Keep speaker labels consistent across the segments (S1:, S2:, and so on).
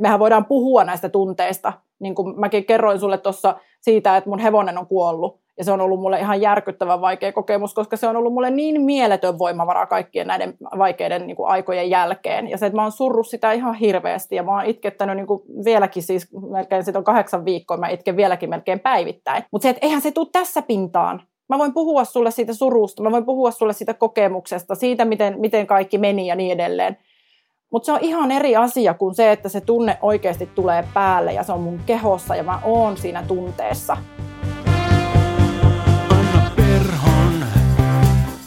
S1: mehän voidaan puhua näistä tunteista. Niin kuin mäkin kerroin sulle tuossa siitä, että mun hevonen on kuollut. Ja se on ollut mulle ihan järkyttävän vaikea kokemus, koska se on ollut mulle niin mieletön voimavara kaikkien näiden vaikeiden niin kuin, aikojen jälkeen. Ja se, että mä oon surrut sitä ihan hirveästi ja mä oon itkettänyt niin kuin, vieläkin siis melkein, sit on kahdeksan viikkoa, mä itken vieläkin melkein päivittäin. Mutta se, että eihän se tule tässä pintaan. Mä voin puhua sulle siitä surusta, mä voin puhua sulle siitä kokemuksesta, siitä, miten, miten kaikki meni ja niin edelleen. Mutta se on ihan eri asia kuin se, että se tunne oikeasti tulee päälle ja se on mun kehossa ja mä oon siinä tunteessa.
S2: Anna Perhon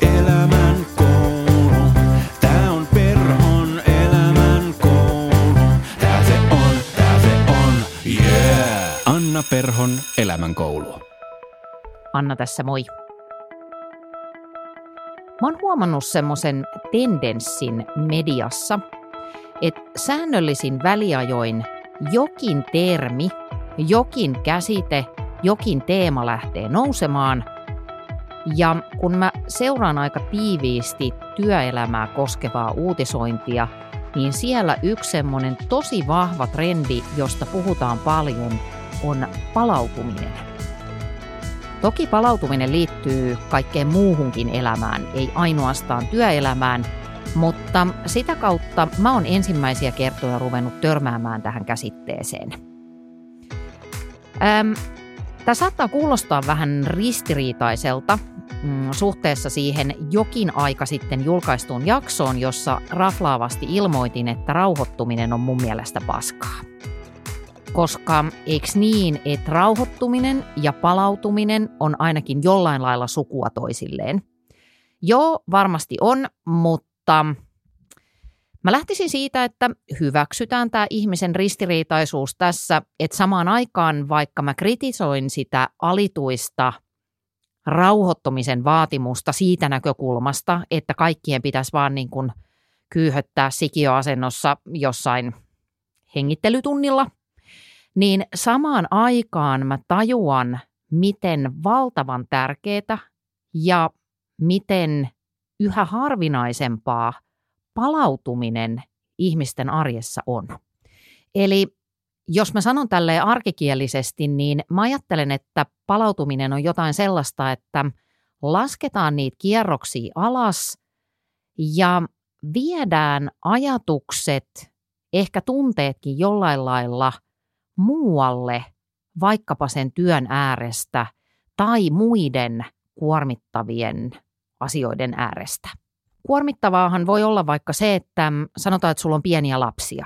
S2: elämän koulu. Tää on Perhon elämän koulu. Tää se on, tää se on, yeah! Anna Perhon elämän koulu.
S3: Anna tässä moi. Mä oon huomannut semmoisen tendenssin mediassa, että säännöllisin väliajoin jokin termi, jokin käsite, jokin teema lähtee nousemaan. Ja kun mä seuraan aika tiiviisti työelämää koskevaa uutisointia, niin siellä yksi semmoinen tosi vahva trendi, josta puhutaan paljon, on palautuminen. Toki palautuminen liittyy kaikkeen muuhunkin elämään, ei ainoastaan työelämään, mutta sitä kautta mä oon ensimmäisiä kertoja ruvennut törmäämään tähän käsitteeseen. Ähm, Tämä saattaa kuulostaa vähän ristiriitaiselta mm, suhteessa siihen jokin aika sitten julkaistuun jaksoon, jossa raflaavasti ilmoitin, että rauhoittuminen on mun mielestä paskaa. Koska eikö niin, että rauhoittuminen ja palautuminen on ainakin jollain lailla sukua toisilleen? Joo, varmasti on, mutta Mä lähtisin siitä, että hyväksytään tämä ihmisen ristiriitaisuus tässä, että samaan aikaan vaikka mä kritisoin sitä alituista rauhoittumisen vaatimusta siitä näkökulmasta, että kaikkien pitäisi vaan niin kuin kyyhöttää sikioasennossa jossain hengittelytunnilla, niin samaan aikaan mä tajuan, miten valtavan tärkeää ja miten yhä harvinaisempaa palautuminen ihmisten arjessa on. Eli jos mä sanon tälleen arkikielisesti, niin mä ajattelen, että palautuminen on jotain sellaista, että lasketaan niitä kierroksia alas ja viedään ajatukset, ehkä tunteetkin jollain lailla muualle, vaikkapa sen työn äärestä tai muiden kuormittavien asioiden äärestä. Kuormittavaahan voi olla vaikka se, että sanotaan, että sulla on pieniä lapsia.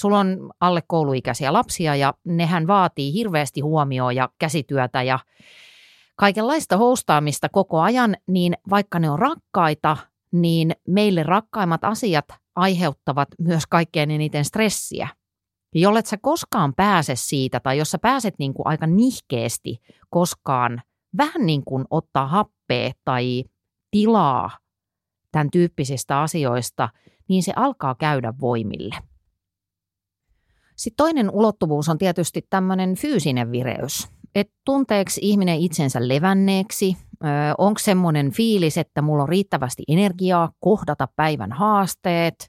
S3: Sulla on alle kouluikäisiä lapsia ja nehän vaatii hirveästi huomioon ja käsityötä ja kaikenlaista hostaamista koko ajan, niin vaikka ne on rakkaita, niin meille rakkaimmat asiat aiheuttavat myös kaikkein eniten stressiä. Ja jollet sä koskaan pääse siitä, tai jos sä pääset niin kuin aika nihkeesti koskaan vähän niin kuin ottaa happea tai tilaa tämän tyyppisistä asioista, niin se alkaa käydä voimille. Sitten toinen ulottuvuus on tietysti tämmöinen fyysinen vireys. Et tunteeksi ihminen itsensä levänneeksi, onko semmoinen fiilis, että mulla on riittävästi energiaa kohdata päivän haasteet,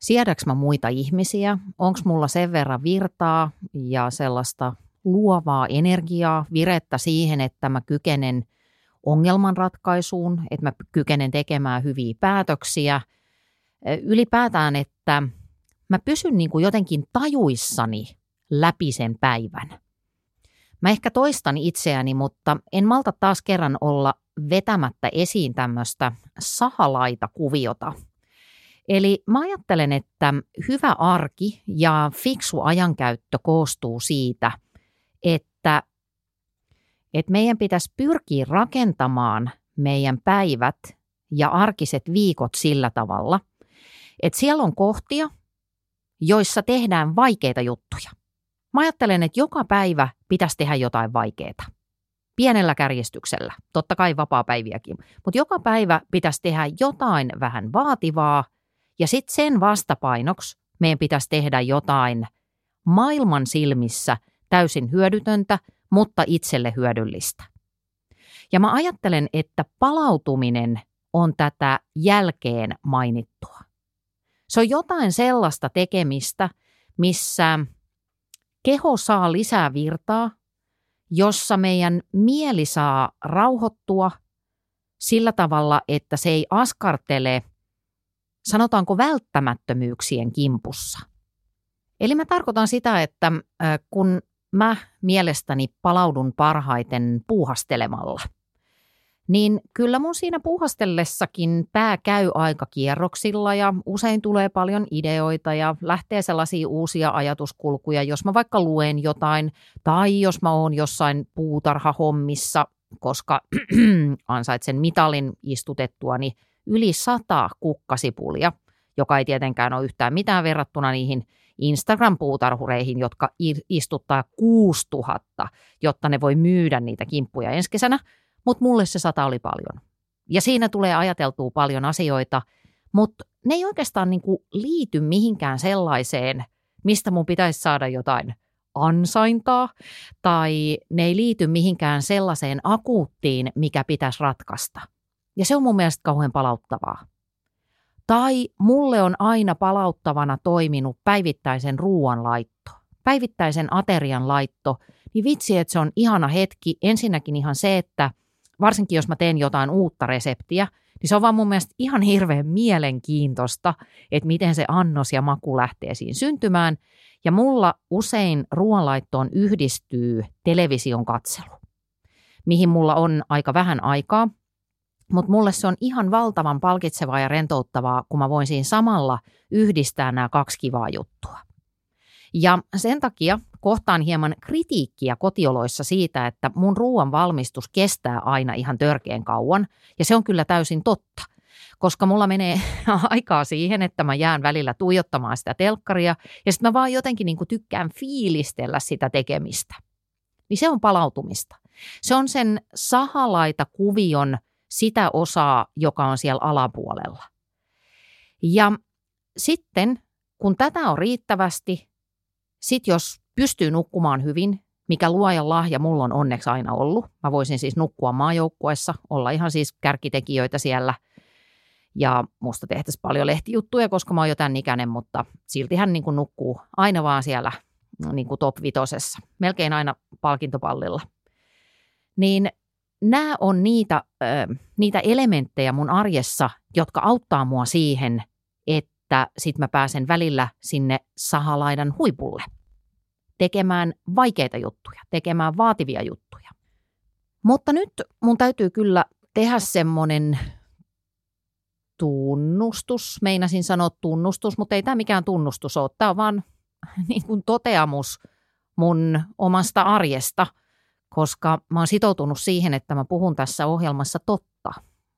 S3: siedäks mä muita ihmisiä, onko mulla sen verran virtaa ja sellaista luovaa energiaa, virettä siihen, että mä kykenen – ongelmanratkaisuun, että mä kykenen tekemään hyviä päätöksiä. Ylipäätään, että mä pysyn niin kuin jotenkin tajuissani läpi sen päivän. Mä ehkä toistan itseäni, mutta en malta taas kerran olla vetämättä esiin tämmöistä sahalaita kuviota. Eli mä ajattelen, että hyvä arki ja fiksu ajankäyttö koostuu siitä, että että meidän pitäisi pyrkiä rakentamaan meidän päivät ja arkiset viikot sillä tavalla, että siellä on kohtia, joissa tehdään vaikeita juttuja. Mä ajattelen, että joka päivä pitäisi tehdä jotain vaikeaa. Pienellä kärjestyksellä, totta kai vapaa-päiviäkin, mutta joka päivä pitäisi tehdä jotain vähän vaativaa ja sitten sen vastapainoksi meidän pitäisi tehdä jotain maailman silmissä täysin hyödytöntä mutta itselle hyödyllistä. Ja mä ajattelen, että palautuminen on tätä jälkeen mainittua. Se on jotain sellaista tekemistä, missä keho saa lisää virtaa, jossa meidän mieli saa rauhoittua sillä tavalla, että se ei askartele, sanotaanko välttämättömyyksien kimpussa. Eli mä tarkoitan sitä, että kun mä mielestäni palaudun parhaiten puuhastelemalla – niin kyllä mun siinä puuhastellessakin pää käy aika kierroksilla ja usein tulee paljon ideoita ja lähtee sellaisia uusia ajatuskulkuja, jos mä vaikka luen jotain tai jos mä oon jossain puutarhahommissa, koska ansaitsen mitalin istutettua, niin yli sata kukkasipulia, joka ei tietenkään ole yhtään mitään verrattuna niihin Instagram-puutarhureihin, jotka istuttaa 6000, jotta ne voi myydä niitä kimppuja ensi kesänä – mutta mulle se sata oli paljon. Ja siinä tulee ajateltua paljon asioita, mutta ne ei oikeastaan niin kuin liity mihinkään sellaiseen, mistä mun pitäisi saada jotain ansaintaa, tai ne ei liity mihinkään sellaiseen akuuttiin, mikä pitäisi ratkaista. Ja se on mun mielestä kauhean palauttavaa. Tai mulle on aina palauttavana toiminut päivittäisen ruoan laitto, päivittäisen aterian laitto, niin vitsi, että se on ihana hetki. Ensinnäkin ihan se, että varsinkin jos mä teen jotain uutta reseptiä, niin se on vaan mun mielestä ihan hirveän mielenkiintoista, että miten se annos ja maku lähtee siinä syntymään. Ja mulla usein ruoanlaittoon yhdistyy television katselu, mihin mulla on aika vähän aikaa, mutta mulle se on ihan valtavan palkitsevaa ja rentouttavaa, kun mä voin siinä samalla yhdistää nämä kaksi kivaa juttua. Ja sen takia kohtaan hieman kritiikkiä kotioloissa siitä, että mun ruoan valmistus kestää aina ihan törkeän kauan, ja se on kyllä täysin totta koska mulla menee aikaa siihen, että mä jään välillä tuijottamaan sitä telkkaria ja sitten mä vaan jotenkin niin tykkään fiilistellä sitä tekemistä. Niin se on palautumista. Se on sen sahalaita kuvion sitä osaa, joka on siellä alapuolella. Ja sitten, kun tätä on riittävästi, sitten jos pystyy nukkumaan hyvin, mikä luojan lahja mulla on onneksi aina ollut. Mä voisin siis nukkua maajoukkuessa, olla ihan siis kärkitekijöitä siellä. Ja musta tehtäisiin paljon lehtijuttuja, koska mä oon jo tämän ikäinen, mutta silti hän niin nukkuu aina vaan siellä niin kuin top vitosessa, melkein aina palkintopallilla. Niin nämä on niitä, äh, niitä elementtejä mun arjessa, jotka auttaa mua siihen, että sit mä pääsen välillä sinne sahalaidan huipulle – tekemään vaikeita juttuja, tekemään vaativia juttuja. Mutta nyt mun täytyy kyllä tehdä semmoinen tunnustus. Meinasin sanoa tunnustus, mutta ei tämä mikään tunnustus ole. Tämä on vaan niin kuin toteamus mun omasta arjesta, koska mä oon sitoutunut siihen, että mä puhun tässä ohjelmassa totta.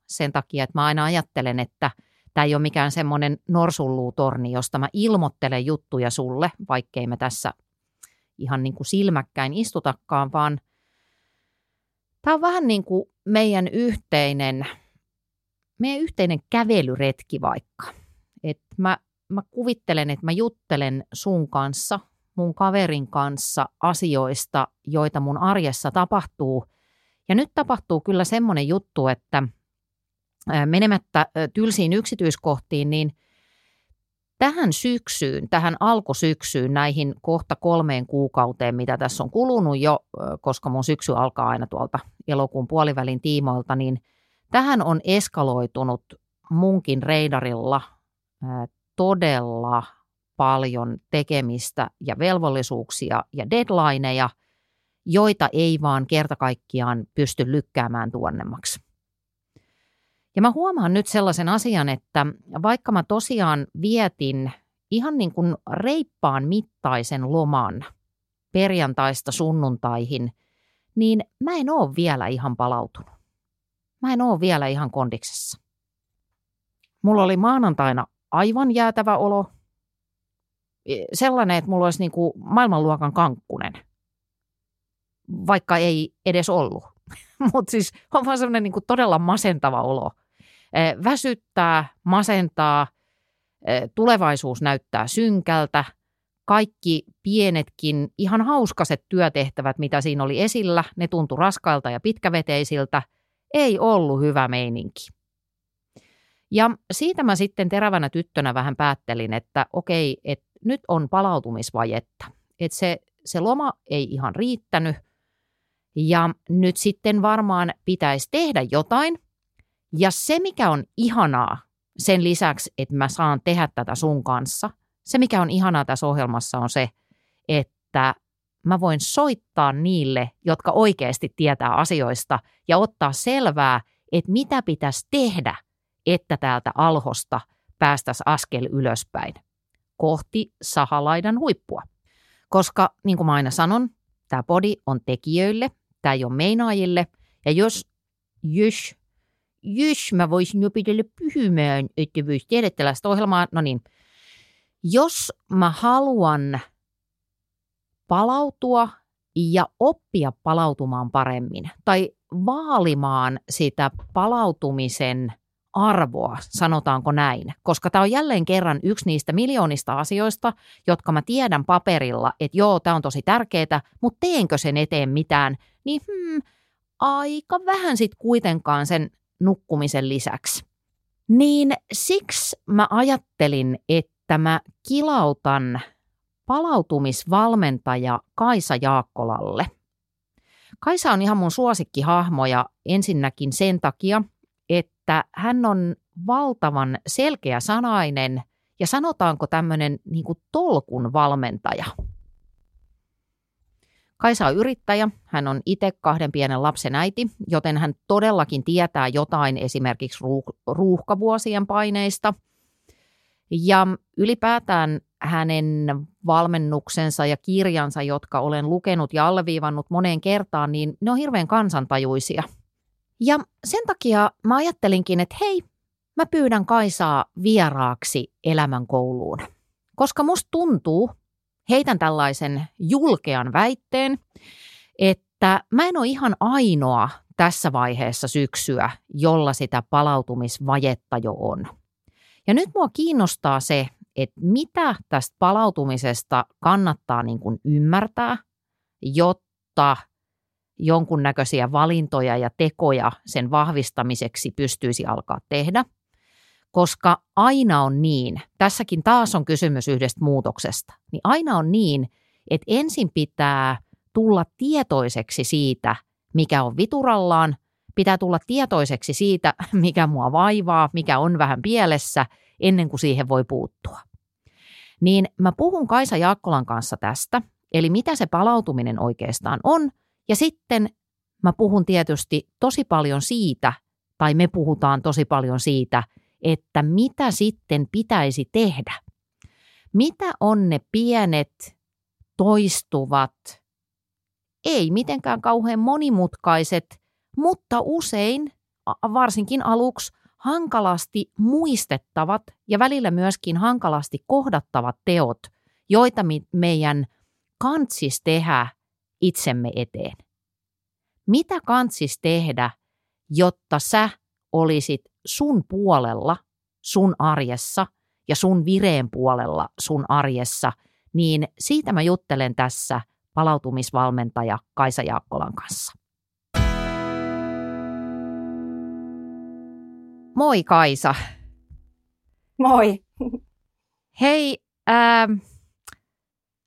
S3: Sen takia, että mä aina ajattelen, että tämä ei ole mikään semmoinen norsulluutorni, josta mä ilmoittelen juttuja sulle, vaikkei me tässä ihan niin kuin silmäkkäin istutakaan, vaan tämä on vähän niin kuin meidän yhteinen, meidän yhteinen kävelyretki vaikka. Et mä, mä kuvittelen, että mä juttelen sun kanssa, mun kaverin kanssa asioista, joita mun arjessa tapahtuu. Ja nyt tapahtuu kyllä semmoinen juttu, että menemättä tylsiin yksityiskohtiin, niin – tähän syksyyn, tähän alkusyksyyn, näihin kohta kolmeen kuukauteen, mitä tässä on kulunut jo, koska mun syksy alkaa aina tuolta elokuun puolivälin tiimoilta, niin tähän on eskaloitunut munkin reidarilla todella paljon tekemistä ja velvollisuuksia ja deadlineja, joita ei vaan kerta kaikkiaan pysty lykkäämään tuonnemmaksi. Ja mä huomaan nyt sellaisen asian, että vaikka mä tosiaan vietin ihan niin kuin reippaan mittaisen loman perjantaista sunnuntaihin, niin mä en oo vielä ihan palautunut. Mä en oo vielä ihan kondiksessa. Mulla oli maanantaina aivan jäätävä olo. Sellainen, että mulla olisi niin kuin maailmanluokan kankkunen, vaikka ei edes ollut. Mutta siis on vaan sellainen niin kuin todella masentava olo – väsyttää, masentaa, tulevaisuus näyttää synkältä, kaikki pienetkin, ihan hauskaset työtehtävät, mitä siinä oli esillä, ne tuntui raskailta ja pitkäveteisiltä, ei ollut hyvä meininki. Ja siitä mä sitten terävänä tyttönä vähän päättelin, että okei, että nyt on palautumisvajetta. Että se, se loma ei ihan riittänyt ja nyt sitten varmaan pitäisi tehdä jotain. Ja se, mikä on ihanaa sen lisäksi, että mä saan tehdä tätä sun kanssa, se, mikä on ihanaa tässä ohjelmassa on se, että mä voin soittaa niille, jotka oikeasti tietää asioista ja ottaa selvää, että mitä pitäisi tehdä, että täältä alhosta päästäisiin askel ylöspäin kohti sahalaidan huippua. Koska niin kuin mä aina sanon, tämä podi on tekijöille, tämä ei ole meinaajille. Ja jos, jos, jos mä voisin jo pitellä pyhymään, että voisi tehdä tällaista ohjelmaa, no niin, jos mä haluan palautua ja oppia palautumaan paremmin tai vaalimaan sitä palautumisen arvoa, sanotaanko näin, koska tämä on jälleen kerran yksi niistä miljoonista asioista, jotka mä tiedän paperilla, että joo, tämä on tosi tärkeää, mutta teenkö sen eteen mitään, niin hmm, aika vähän sitten kuitenkaan sen nukkumisen lisäksi. Niin siksi mä ajattelin, että mä kilautan palautumisvalmentaja Kaisa Jaakkolalle. Kaisa on ihan mun suosikkihahmo ja ensinnäkin sen takia, että hän on valtavan selkeä sanainen ja sanotaanko tämmöinen niin tolkun valmentaja. Kaisa on yrittäjä, hän on itse kahden pienen lapsen äiti, joten hän todellakin tietää jotain esimerkiksi ruuhkavuosien paineista. Ja ylipäätään hänen valmennuksensa ja kirjansa, jotka olen lukenut ja alleviivannut moneen kertaan, niin ne on hirveän kansantajuisia. Ja sen takia mä ajattelinkin, että hei, mä pyydän Kaisaa vieraaksi elämänkouluun. Koska musta tuntuu, heitän tällaisen julkean väitteen, että mä en ole ihan ainoa tässä vaiheessa syksyä, jolla sitä palautumisvajetta jo on. Ja nyt mua kiinnostaa se, että mitä tästä palautumisesta kannattaa niin kuin ymmärtää, jotta jonkunnäköisiä valintoja ja tekoja sen vahvistamiseksi pystyisi alkaa tehdä. Koska aina on niin, tässäkin taas on kysymys yhdestä muutoksesta, niin aina on niin, että ensin pitää tulla tietoiseksi siitä, mikä on viturallaan, pitää tulla tietoiseksi siitä, mikä mua vaivaa, mikä on vähän pielessä – ennen kuin siihen voi puuttua. Niin mä puhun Kaisa Jaakkolan kanssa tästä, eli mitä se palautuminen oikeastaan on, ja sitten mä puhun tietysti tosi paljon siitä, tai me puhutaan tosi paljon siitä, että mitä sitten pitäisi tehdä. Mitä on ne pienet, toistuvat, ei mitenkään kauhean monimutkaiset, mutta usein, varsinkin aluksi, hankalasti muistettavat ja välillä myöskin hankalasti kohdattavat teot, joita meidän kantsis tehdä itsemme eteen. Mitä kantsis tehdä, jotta sä olisit sun puolella sun arjessa ja sun vireen puolella sun arjessa, niin siitä mä juttelen tässä palautumisvalmentaja Kaisa Jaakkolan kanssa. Moi Kaisa.
S1: Moi.
S3: Hei, ää,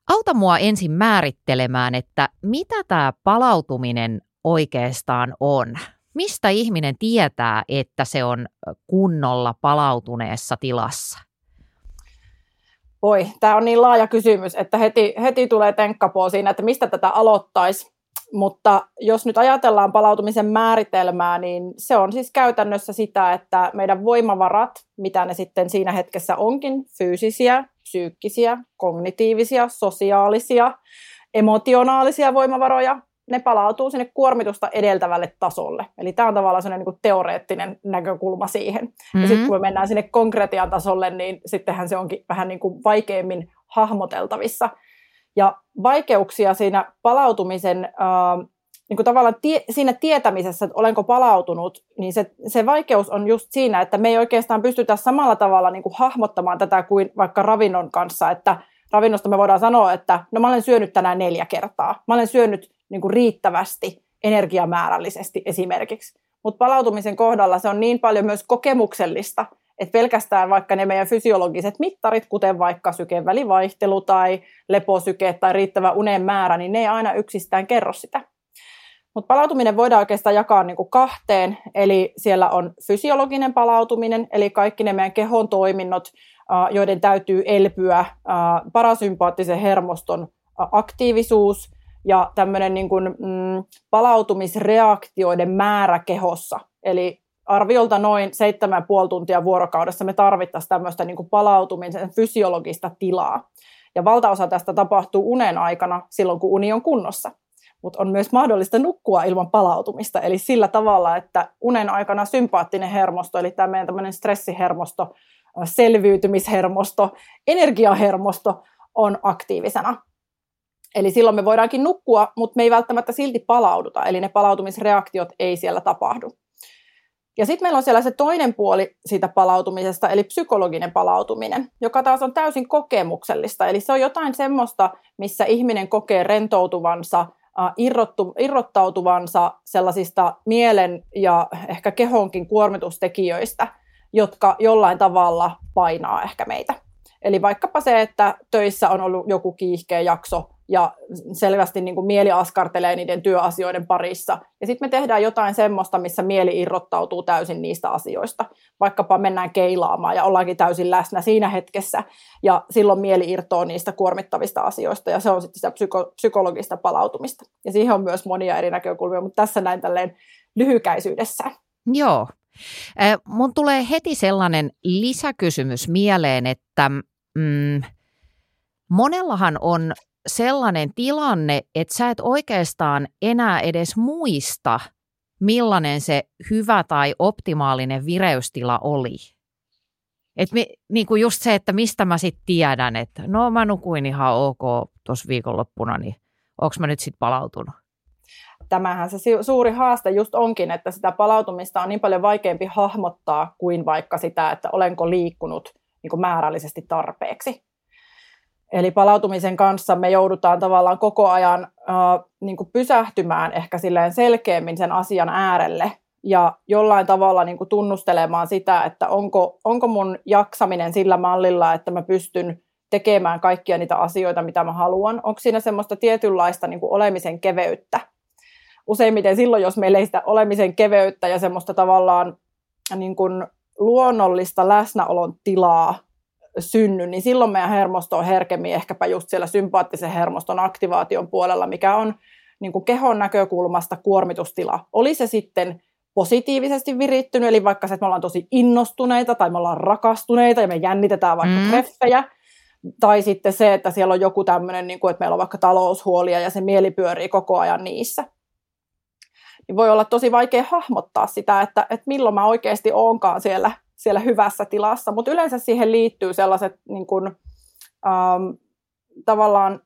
S3: auta mua ensin määrittelemään, että mitä tämä palautuminen oikeastaan on. Mistä ihminen tietää, että se on kunnolla palautuneessa tilassa?
S1: Voi, tämä on niin laaja kysymys, että heti, heti tulee tenkkapoo siinä, että mistä tätä aloittaisi. Mutta jos nyt ajatellaan palautumisen määritelmää, niin se on siis käytännössä sitä, että meidän voimavarat, mitä ne sitten siinä hetkessä onkin, fyysisiä, psyykkisiä, kognitiivisia, sosiaalisia, emotionaalisia voimavaroja, ne palautuu sinne kuormitusta edeltävälle tasolle. Eli tämä on tavallaan sellainen niin teoreettinen näkökulma siihen. Mm-hmm. Ja sitten kun me mennään sinne konkretian tasolle, niin sittenhän se onkin vähän niin kuin vaikeammin hahmoteltavissa. Ja vaikeuksia siinä palautumisen, äh, niin kuin tavallaan tie, siinä tietämisessä, että olenko palautunut, niin se, se vaikeus on just siinä, että me ei oikeastaan pystytä samalla tavalla niin kuin hahmottamaan tätä kuin vaikka ravinnon kanssa, että ravinnosta me voidaan sanoa, että no mä olen syönyt tänään neljä kertaa, mä olen syönyt niin kuin riittävästi energiamäärällisesti esimerkiksi. Mutta palautumisen kohdalla se on niin paljon myös kokemuksellista, että pelkästään vaikka ne meidän fysiologiset mittarit, kuten vaikka sykevälivaihtelu tai leposyke tai riittävä unen määrä, niin ne ei aina yksistään kerro sitä. Mutta palautuminen voidaan oikeastaan jakaa niin kuin kahteen, eli siellä on fysiologinen palautuminen, eli kaikki ne meidän kehon toiminnot, joiden täytyy elpyä, parasympaattisen hermoston aktiivisuus ja tämmöinen niin kuin, mm, palautumisreaktioiden määrä kehossa. Eli arviolta noin 7,5 tuntia vuorokaudessa me tarvittaisiin tämmöistä niin kuin palautumisen fysiologista tilaa. Ja valtaosa tästä tapahtuu unen aikana silloin, kun uni on kunnossa. Mutta on myös mahdollista nukkua ilman palautumista, eli sillä tavalla, että unen aikana sympaattinen hermosto, eli tämä meidän tämmöinen stressihermosto, selviytymishermosto, energiahermosto on aktiivisena. Eli silloin me voidaankin nukkua, mutta me ei välttämättä silti palauduta, eli ne palautumisreaktiot ei siellä tapahdu. Ja sitten meillä on siellä se toinen puoli siitä palautumisesta, eli psykologinen palautuminen, joka taas on täysin kokemuksellista. Eli se on jotain semmoista, missä ihminen kokee rentoutuvansa, irrottu, irrottautuvansa sellaisista mielen ja ehkä kehonkin kuormitustekijöistä, jotka jollain tavalla painaa ehkä meitä. Eli vaikkapa se, että töissä on ollut joku kiihkeä jakso ja selvästi niin kuin mieli askartelee niiden työasioiden parissa. Ja sitten me tehdään jotain semmoista, missä mieli irrottautuu täysin niistä asioista. Vaikkapa mennään keilaamaan ja ollaankin täysin läsnä siinä hetkessä ja silloin mieli irtoo niistä kuormittavista asioista ja se on sitten sitä psyko- psykologista palautumista. Ja siihen on myös monia eri näkökulmia, mutta tässä näin tälleen lyhykäisyydessä.
S3: Joo. Mun tulee heti sellainen lisäkysymys mieleen, että mm, monellahan on sellainen tilanne, että sä et oikeastaan enää edes muista, millainen se hyvä tai optimaalinen vireystila oli. Et me, niin kuin just se, että mistä mä sitten tiedän, että no mä nukuin ihan ok tuossa viikonloppuna, niin onko mä nyt sitten palautunut?
S1: Tämähän se suuri haaste just onkin, että sitä palautumista on niin paljon vaikeampi hahmottaa kuin vaikka sitä, että olenko liikkunut niin kuin määrällisesti tarpeeksi. Eli palautumisen kanssa me joudutaan tavallaan koko ajan äh, niin kuin pysähtymään ehkä silleen selkeämmin sen asian äärelle ja jollain tavalla niin kuin tunnustelemaan sitä, että onko, onko mun jaksaminen sillä mallilla, että mä pystyn tekemään kaikkia niitä asioita, mitä mä haluan. Onko siinä semmoista tietynlaista niin kuin olemisen keveyttä. Useimmiten silloin, jos meillä ei sitä olemisen keveyttä ja semmoista tavallaan niin kuin luonnollista läsnäolon tilaa synny, niin silloin meidän hermosto on herkemmin ehkäpä just siellä sympaattisen hermoston aktivaation puolella, mikä on niin kuin kehon näkökulmasta kuormitustila. Oli se sitten positiivisesti virittynyt, eli vaikka se, että me ollaan tosi innostuneita tai me ollaan rakastuneita ja me jännitetään vaikka mm. treffejä, tai sitten se, että siellä on joku tämmöinen, niin kuin, että meillä on vaikka taloushuolia ja se mieli pyörii koko ajan niissä. Niin voi olla tosi vaikea hahmottaa sitä, että, että milloin mä oikeasti oonkaan siellä siellä hyvässä tilassa, mutta yleensä siihen liittyy sellaiset niin kuin, ähm, tavallaan,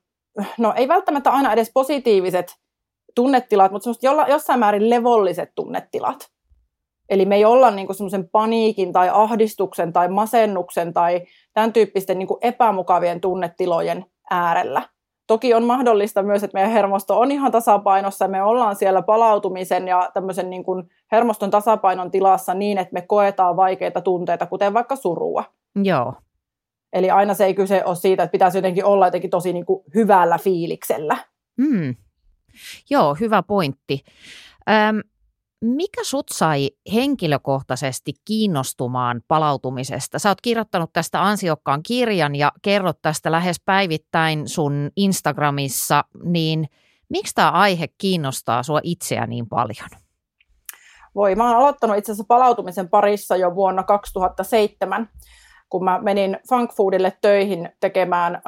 S1: no ei välttämättä aina edes positiiviset tunnetilat, mutta jolla, jossain määrin levolliset tunnetilat. Eli me ei olla niin semmoisen paniikin tai ahdistuksen tai masennuksen tai tämän tyyppisten niin epämukavien tunnetilojen äärellä. Toki on mahdollista myös, että meidän hermosto on ihan tasapainossa ja me ollaan siellä palautumisen ja tämmöisen niin kuin hermoston tasapainon tilassa niin, että me koetaan vaikeita tunteita, kuten vaikka surua.
S3: Joo.
S1: Eli aina se ei kyse ole siitä, että pitäisi jotenkin olla jotenkin tosi niin kuin hyvällä fiiliksellä.
S3: Mm. Joo, hyvä pointti. Öm, mikä sut sai henkilökohtaisesti kiinnostumaan palautumisesta? Sä oot kirjoittanut tästä ansiokkaan kirjan ja kerrot tästä lähes päivittäin sun Instagramissa, niin miksi tämä aihe kiinnostaa sua itseä niin paljon?
S1: Voi, mä oon aloittanut itse asiassa palautumisen parissa jo vuonna 2007 kun mä menin Funkfoodille töihin tekemään äh,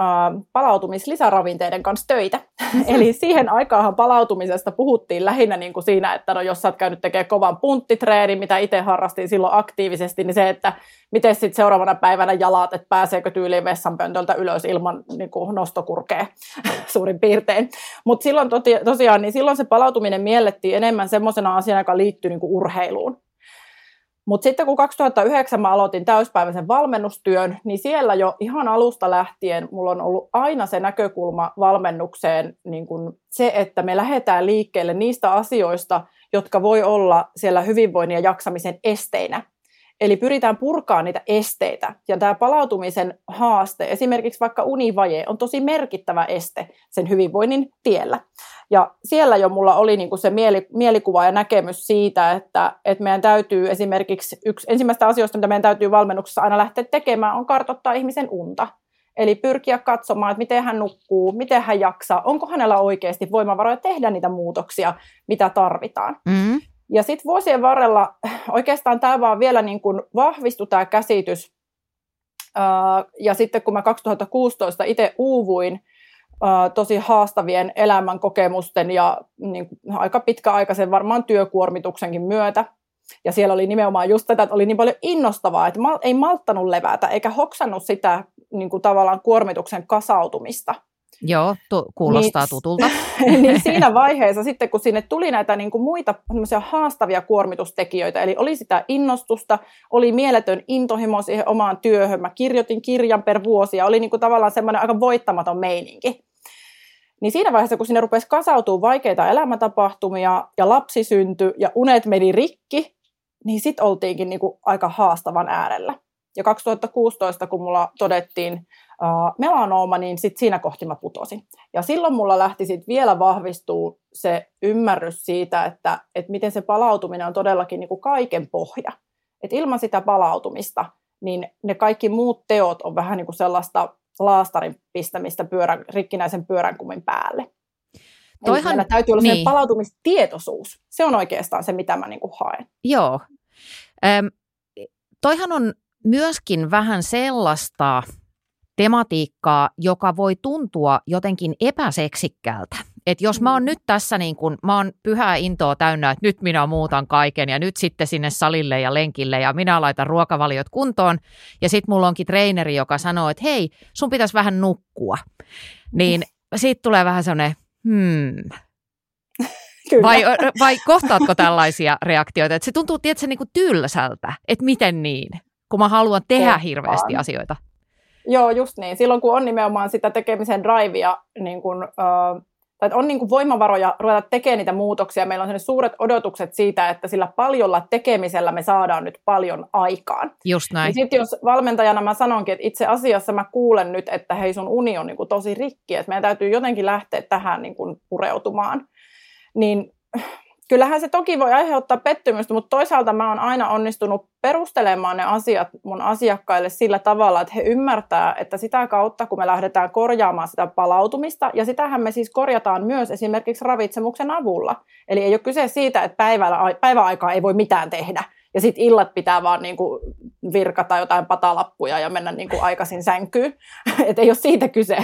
S1: palautumislisäravinteiden kanssa töitä. Eli siihen aikaan palautumisesta puhuttiin lähinnä niin kuin siinä, että no, jos sä oot käynyt tekemään kovan punttitreenin, mitä itse harrastin silloin aktiivisesti, niin se, että miten sitten seuraavana päivänä jalat, että pääseekö tyyliin vessanpöntöltä ylös ilman niin kuin nostokurkea suurin piirtein. Mutta silloin tosiaan, niin silloin se palautuminen miellettiin enemmän semmoisena asiana, joka liittyy niin kuin urheiluun. Mutta sitten kun 2009 mä aloitin täyspäiväisen valmennustyön, niin siellä jo ihan alusta lähtien mulla on ollut aina se näkökulma valmennukseen, niin kun se, että me lähdetään liikkeelle niistä asioista, jotka voi olla siellä hyvinvoinnin ja jaksamisen esteinä. Eli pyritään purkaa niitä esteitä. Ja tämä palautumisen haaste, esimerkiksi vaikka univaje, on tosi merkittävä este sen hyvinvoinnin tiellä. Ja siellä jo mulla oli niinku se mieli, mielikuva ja näkemys siitä, että, että meidän täytyy esimerkiksi, yksi ensimmäistä asioista, mitä meidän täytyy valmennuksessa aina lähteä tekemään, on kartoittaa ihmisen unta. Eli pyrkiä katsomaan, että miten hän nukkuu, miten hän jaksaa, onko hänellä oikeasti voimavaroja tehdä niitä muutoksia, mitä tarvitaan.
S3: Mm.
S1: Ja sitten vuosien varrella oikeastaan tämä vaan vielä niin kuin vahvistui tämä käsitys. Ja sitten kun mä 2016 itse uuvuin tosi haastavien elämän kokemusten ja niin kuin aika pitkäaikaisen varmaan työkuormituksenkin myötä, ja siellä oli nimenomaan just tätä, että oli niin paljon innostavaa, että ei malttanut levätä eikä hoksannut sitä niin kuin tavallaan kuormituksen kasautumista.
S3: Joo, tu- kuulostaa
S1: Niin-
S3: tutulta.
S1: niin siinä vaiheessa sitten, kun sinne tuli näitä niin kuin muita haastavia kuormitustekijöitä, eli oli sitä innostusta, oli mieletön intohimo siihen omaan työhön, mä kirjoitin kirjan per vuosi ja oli niin kuin tavallaan semmoinen aika voittamaton meininki. Niin siinä vaiheessa, kun sinne rupesi kasautuu vaikeita elämäntapahtumia ja lapsi syntyi ja unet meni rikki, niin sitten oltiinkin niin kuin aika haastavan äärellä. Ja 2016, kun mulla todettiin uh, melanooma, niin sit siinä kohti mä putosin. Ja silloin mulla lähti sit vielä vahvistuu se ymmärrys siitä, että, että miten se palautuminen on todellakin niin kuin kaiken pohja. Et ilman sitä palautumista, niin ne kaikki muut teot on vähän niin kuin sellaista laastarin pistämistä pyörän, rikkinäisen pyöränkumin päälle. Eli
S3: Toihan-
S1: meillä täytyy olla
S3: niin.
S1: niin. palautumistietoisuus. Se on oikeastaan se, mitä mä niin kuin haen.
S3: Joo. Öm, toihan on myöskin vähän sellaista tematiikkaa, joka voi tuntua jotenkin epäseksikkäältä. Et jos mä oon
S1: Mm.
S3: nyt tässä niin kun, mä oon pyhää intoa täynnä, että nyt minä muutan kaiken ja nyt sitten sinne salille ja lenkille ja minä laitan ruokavaliot kuntoon ja sitten mulla onkin treeneri, joka sanoo, että hei, sun pitäisi vähän nukkua. Niin siitä tulee vähän sellainen, hmm,
S1: Kyllä.
S3: vai, vai kohtaatko tällaisia reaktioita? Että se tuntuu tietysti niin kuin tylsältä, että miten niin, kun mä haluan tehdä hirveästi asioita.
S1: Joo, just niin. Silloin kun on nimenomaan sitä tekemisen drivea, niin kun, äh, tai on niin kuin voimavaroja ruveta tekemään niitä muutoksia, meillä on suuret odotukset siitä, että sillä paljolla tekemisellä me saadaan nyt paljon aikaan.
S3: Just näin.
S1: Niin sitten jos valmentajana mä sanonkin, että itse asiassa mä kuulen nyt, että hei sun uni on niin tosi rikki, että meidän täytyy jotenkin lähteä tähän niin kuin pureutumaan, niin kyllähän se toki voi aiheuttaa pettymystä, mutta toisaalta mä oon aina onnistunut perustelemaan ne asiat mun asiakkaille sillä tavalla, että he ymmärtää, että sitä kautta, kun me lähdetään korjaamaan sitä palautumista, ja sitähän me siis korjataan myös esimerkiksi ravitsemuksen avulla. Eli ei ole kyse siitä, että päivällä, päiväaikaa ei voi mitään tehdä, ja sitten illat pitää vaan niin kuin virkata jotain patalappuja ja mennä niin kuin aikaisin sänkyyn. että ei ole siitä kyse.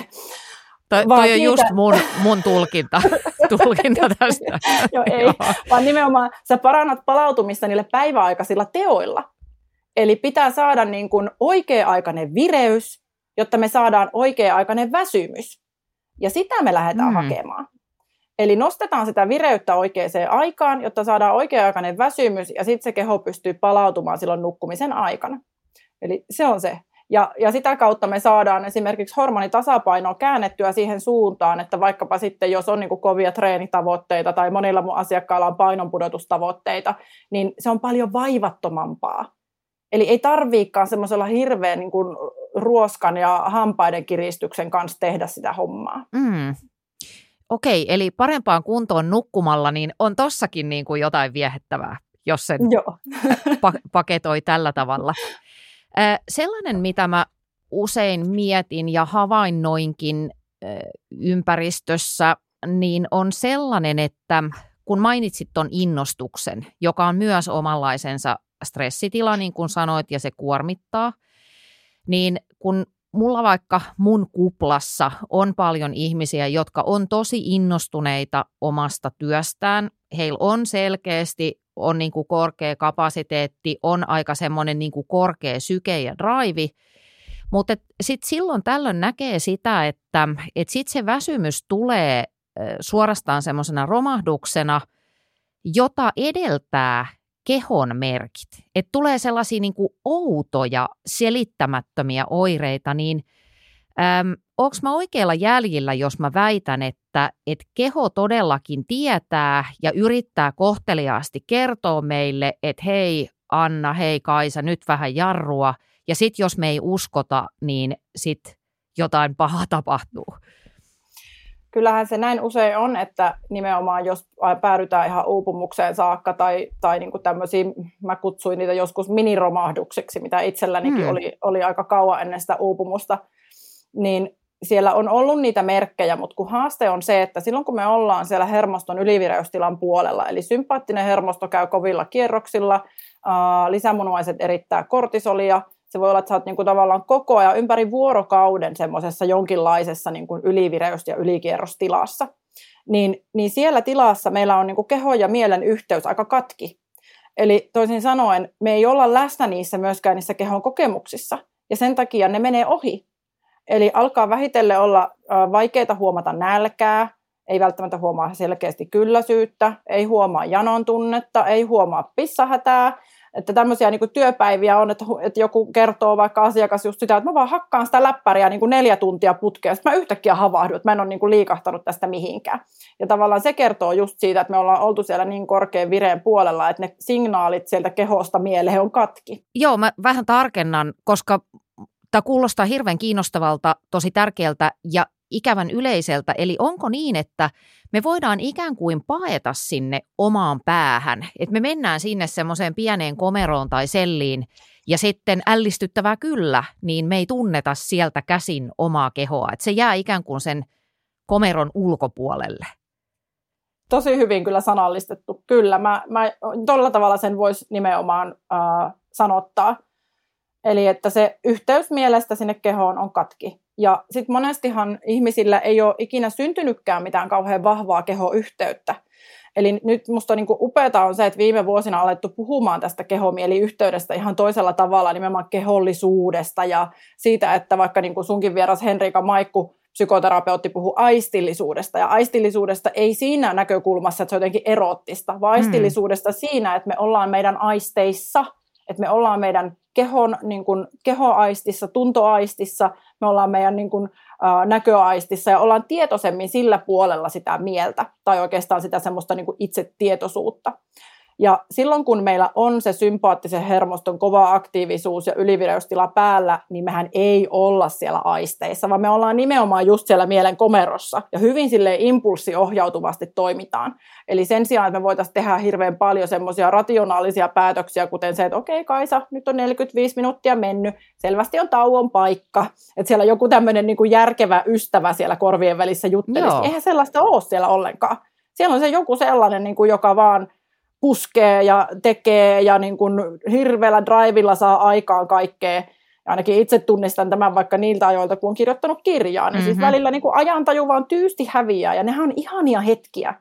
S3: Toi, toi on
S1: siitä-
S3: just mun, mun tulkinta, tulkinta tästä.
S1: Joo, ei.
S3: Joo.
S1: vaan nimenomaan sä parannat palautumista niillä päiväaikaisilla teoilla. Eli pitää saada niin kuin oikea-aikainen vireys, jotta me saadaan oikea-aikainen väsymys. Ja sitä me lähdetään
S3: mm.
S1: hakemaan. Eli nostetaan sitä vireyttä oikeaan aikaan, jotta saadaan oikea-aikainen väsymys, ja sitten se keho pystyy palautumaan silloin nukkumisen aikana. Eli se on se. Ja, ja sitä kautta me saadaan esimerkiksi hormonitasapainoa käännettyä siihen suuntaan, että vaikkapa sitten, jos on niin kuin kovia treenitavoitteita tai monilla mun asiakkailla on painonpudotustavoitteita, niin se on paljon vaivattomampaa. Eli ei tarviikaan semmoisella hirveän niin kuin ruoskan ja hampaiden kiristyksen kanssa tehdä sitä hommaa.
S3: Mm. Okei, eli parempaan kuntoon nukkumalla, niin on tossakin niin kuin jotain viehättävää, jos sen
S1: Joo.
S3: pa- paketoi tällä tavalla. Sellainen, mitä mä usein mietin ja havainnoinkin ympäristössä, niin on sellainen, että kun mainitsit tuon innostuksen, joka on myös omanlaisensa stressitila, niin kuin sanoit, ja se kuormittaa, niin kun mulla vaikka mun kuplassa on paljon ihmisiä, jotka on tosi innostuneita omasta työstään. Heillä on selkeästi on niin kuin korkea kapasiteetti, on aika semmoinen niin kuin korkea syke ja drive, mutta sitten silloin tällöin näkee sitä, että et sitten se väsymys tulee suorastaan semmoisena romahduksena, jota edeltää kehon merkit. Että tulee sellaisia niin kuin outoja, selittämättömiä oireita, niin äm, onko mä oikealla jäljillä, jos mä väitän, että et keho todellakin tietää ja yrittää kohteliaasti kertoa meille, että hei, Anna, hei Kaisa, nyt vähän jarrua. Ja sitten jos me ei uskota, niin sitten jotain pahaa tapahtuu.
S1: Kyllähän se näin usein on, että nimenomaan jos päädytään ihan uupumukseen saakka tai, tai niin kuin tämmöisiä, mä kutsuin niitä joskus miniromahduksiksi, mitä itsellänikin hmm. oli, oli aika kauan ennen sitä uupumusta, niin siellä on ollut niitä merkkejä, mutta kun haaste on se, että silloin kun me ollaan siellä hermoston ylivireystilan puolella, eli sympaattinen hermosto käy kovilla kierroksilla, lisämunuaiset erittää kortisolia, se voi olla, että sä oot niin kuin tavallaan koko ajan ympäri vuorokauden semmoisessa jonkinlaisessa niin kuin ylivireys- ja ylikierrostilassa. Niin, niin siellä tilassa meillä on niin kuin keho ja mielen yhteys aika katki. Eli toisin sanoen, me ei olla läsnä niissä myöskään niissä kehon kokemuksissa, ja sen takia ne menee ohi. Eli alkaa vähitellen olla vaikeita huomata nälkää, ei välttämättä huomaa selkeästi kylläisyyttä, ei huomaa janon tunnetta, ei huomaa pissahätää, että tämmöisiä niin työpäiviä on, että, että joku kertoo vaikka asiakas just sitä, että mä vaan hakkaan sitä läppäriä niin kuin neljä tuntia putkea, sitten mä yhtäkkiä havahdun, että mä en ole niin kuin liikahtanut tästä mihinkään. Ja tavallaan se kertoo just siitä, että me ollaan oltu siellä niin korkean vireen puolella, että ne signaalit sieltä kehosta mieleen on katki.
S3: Joo, mä vähän tarkennan, koska tämä kuulostaa hirveän kiinnostavalta, tosi tärkeältä ja ikävän yleiseltä. Eli onko niin, että me voidaan ikään kuin paeta sinne omaan päähän, että me mennään sinne semmoiseen pieneen komeroon tai selliin ja sitten ällistyttävää kyllä, niin me ei tunneta sieltä käsin omaa kehoa, että se jää ikään kuin sen komeron ulkopuolelle.
S1: Tosi hyvin kyllä sanallistettu. Kyllä, mä, mä tuolla tavalla sen voisi nimenomaan äh, sanottaa. Eli että se yhteys mielestä sinne kehoon on katki. Ja sitten monestihan ihmisillä ei ole ikinä syntynytkään mitään kauhean vahvaa kehoyhteyttä. Eli nyt musta niin upeata on se, että viime vuosina on alettu puhumaan tästä kehomieliyhteydestä ihan toisella tavalla, nimenomaan kehollisuudesta ja siitä, että vaikka niin kuin sunkin vieras Henrika Maikku, psykoterapeutti, puhuu aistillisuudesta. Ja aistillisuudesta ei siinä näkökulmassa, että se on jotenkin erottista, vaan aistillisuudesta mm. siinä, että me ollaan meidän aisteissa – että me ollaan meidän kehon, niin kuin, kehoaistissa, tuntoaistissa, me ollaan meidän niin kuin, ä, näköaistissa ja ollaan tietoisemmin sillä puolella sitä mieltä tai oikeastaan sitä semmoista niin kuin itsetietoisuutta. Ja silloin kun meillä on se sympaattisen hermoston kova aktiivisuus ja ylivireystila päällä, niin mehän ei olla siellä aisteissa, vaan me ollaan nimenomaan just siellä mielen komerossa ja hyvin sille impulssiohjautuvasti toimitaan. Eli sen sijaan, että me voitaisiin tehdä hirveän paljon semmoisia rationaalisia päätöksiä, kuten se, että okei okay, Kaisa, nyt on 45 minuuttia mennyt, selvästi on tauon paikka, että siellä joku tämmöinen niin kuin järkevä ystävä siellä korvien välissä juttelisi. Joo. Eihän sellaista ole siellä ollenkaan. Siellä on se joku sellainen, niin kuin, joka vaan puskee ja tekee ja niin kuin hirveällä drivilla saa aikaan kaikkea. Ja ainakin itse tunnistan tämän vaikka niiltä ajoilta, kun on kirjoittanut kirjaa. Niin siis mm-hmm. siis välillä niin kuin ajantaju vaan tyysti häviää ja nehän on ihania hetkiä.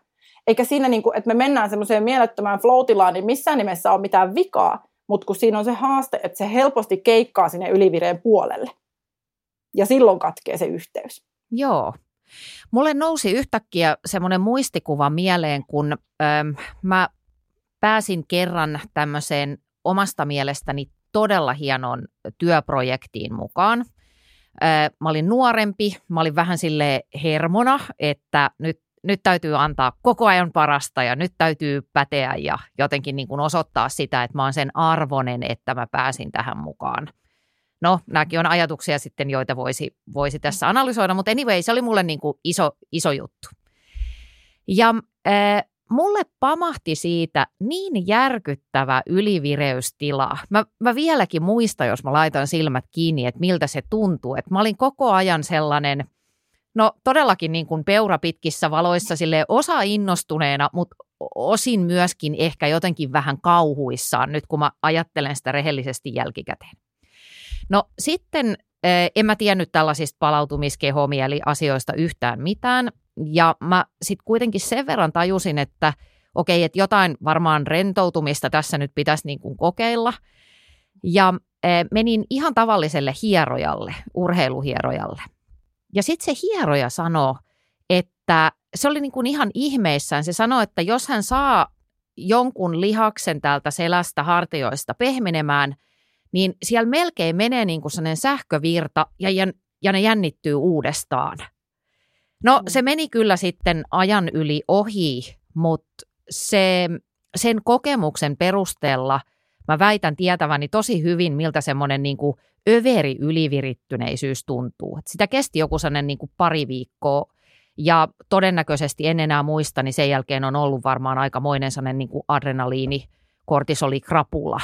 S1: Eikä siinä, niin kuin, että me mennään semmoiseen mielettömään floatilaan, niin missään nimessä ole mitään vikaa. Mutta kun siinä on se haaste, että se helposti keikkaa sinne ylivireen puolelle. Ja silloin katkee se yhteys.
S3: Joo. Mulle nousi yhtäkkiä semmoinen muistikuva mieleen, kun ähm, mä pääsin kerran tämmöiseen omasta mielestäni todella hienon työprojektiin mukaan. Mä olin nuorempi, mä olin vähän sille hermona, että nyt, nyt täytyy antaa koko ajan parasta ja nyt täytyy päteä ja jotenkin niin kuin osoittaa sitä, että mä oon sen arvonen, että mä pääsin tähän mukaan. No, nämäkin on ajatuksia sitten, joita voisi, voisi tässä analysoida, mutta anyway, se oli mulle niin kuin iso, iso juttu. Ja äh, mulle pamahti siitä niin järkyttävä ylivireystila. Mä, mä vieläkin muistan, jos mä laitan silmät kiinni, että miltä se tuntuu. Että mä olin koko ajan sellainen, no todellakin niin kuin peura pitkissä valoissa, sille osa innostuneena, mutta osin myöskin ehkä jotenkin vähän kauhuissaan nyt, kun mä ajattelen sitä rehellisesti jälkikäteen. No sitten en mä tiennyt tällaisista palautumiskehomieli-asioista yhtään mitään. Ja mä sitten kuitenkin sen verran tajusin, että okei, että jotain varmaan rentoutumista tässä nyt pitäisi niin kuin kokeilla. Ja e, menin ihan tavalliselle hierojalle, urheiluhierojalle. Ja sitten se hieroja sanoi, että se oli niin kuin ihan ihmeissään. Se sanoi, että jos hän saa jonkun lihaksen täältä selästä hartioista pehmenemään, niin siellä melkein menee niin kuin sähkövirta ja, ja ne jännittyy uudestaan – No mm. se meni kyllä sitten ajan yli ohi, mutta se, sen kokemuksen perusteella mä väitän tietäväni tosi hyvin, miltä semmoinen niin kuin överi ylivirittyneisyys tuntuu. Et sitä kesti joku sellainen niin kuin pari viikkoa ja todennäköisesti en enää muista, niin sen jälkeen on ollut varmaan aikamoinen sellainen niin kuin adrenaliini, kortisoli, krapula.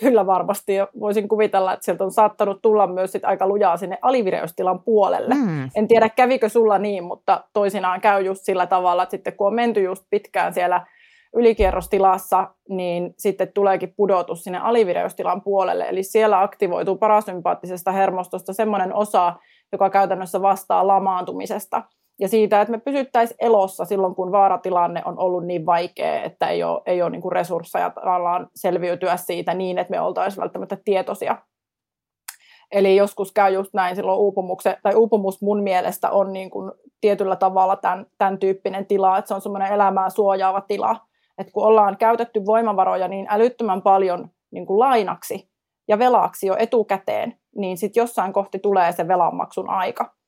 S1: Kyllä varmasti. Ja voisin kuvitella, että sieltä on saattanut tulla myös sit aika lujaa sinne alivireystilan puolelle. Mm. En tiedä, kävikö sulla niin, mutta toisinaan käy just sillä tavalla, että sitten kun on menty just pitkään siellä ylikierrostilassa, niin sitten tuleekin pudotus sinne alivireystilan puolelle. Eli siellä aktivoituu parasympaattisesta hermostosta semmoinen osa, joka käytännössä vastaa lamaantumisesta. Ja siitä, että me pysyttäisiin elossa silloin, kun vaaratilanne on ollut niin vaikea, että ei ole, ei ole niin kuin resursseja tavallaan selviytyä siitä niin, että me oltaisiin välttämättä tietoisia. Eli joskus käy just näin silloin uupumuksen, tai uupumus mun mielestä on niin kuin tietyllä tavalla tämän, tämän tyyppinen tila, että se on semmoinen elämää suojaava tila. Että kun ollaan käytetty voimavaroja niin älyttömän paljon niin kuin lainaksi ja velaksi jo etukäteen, niin sitten jossain kohti tulee se velanmaksun aika.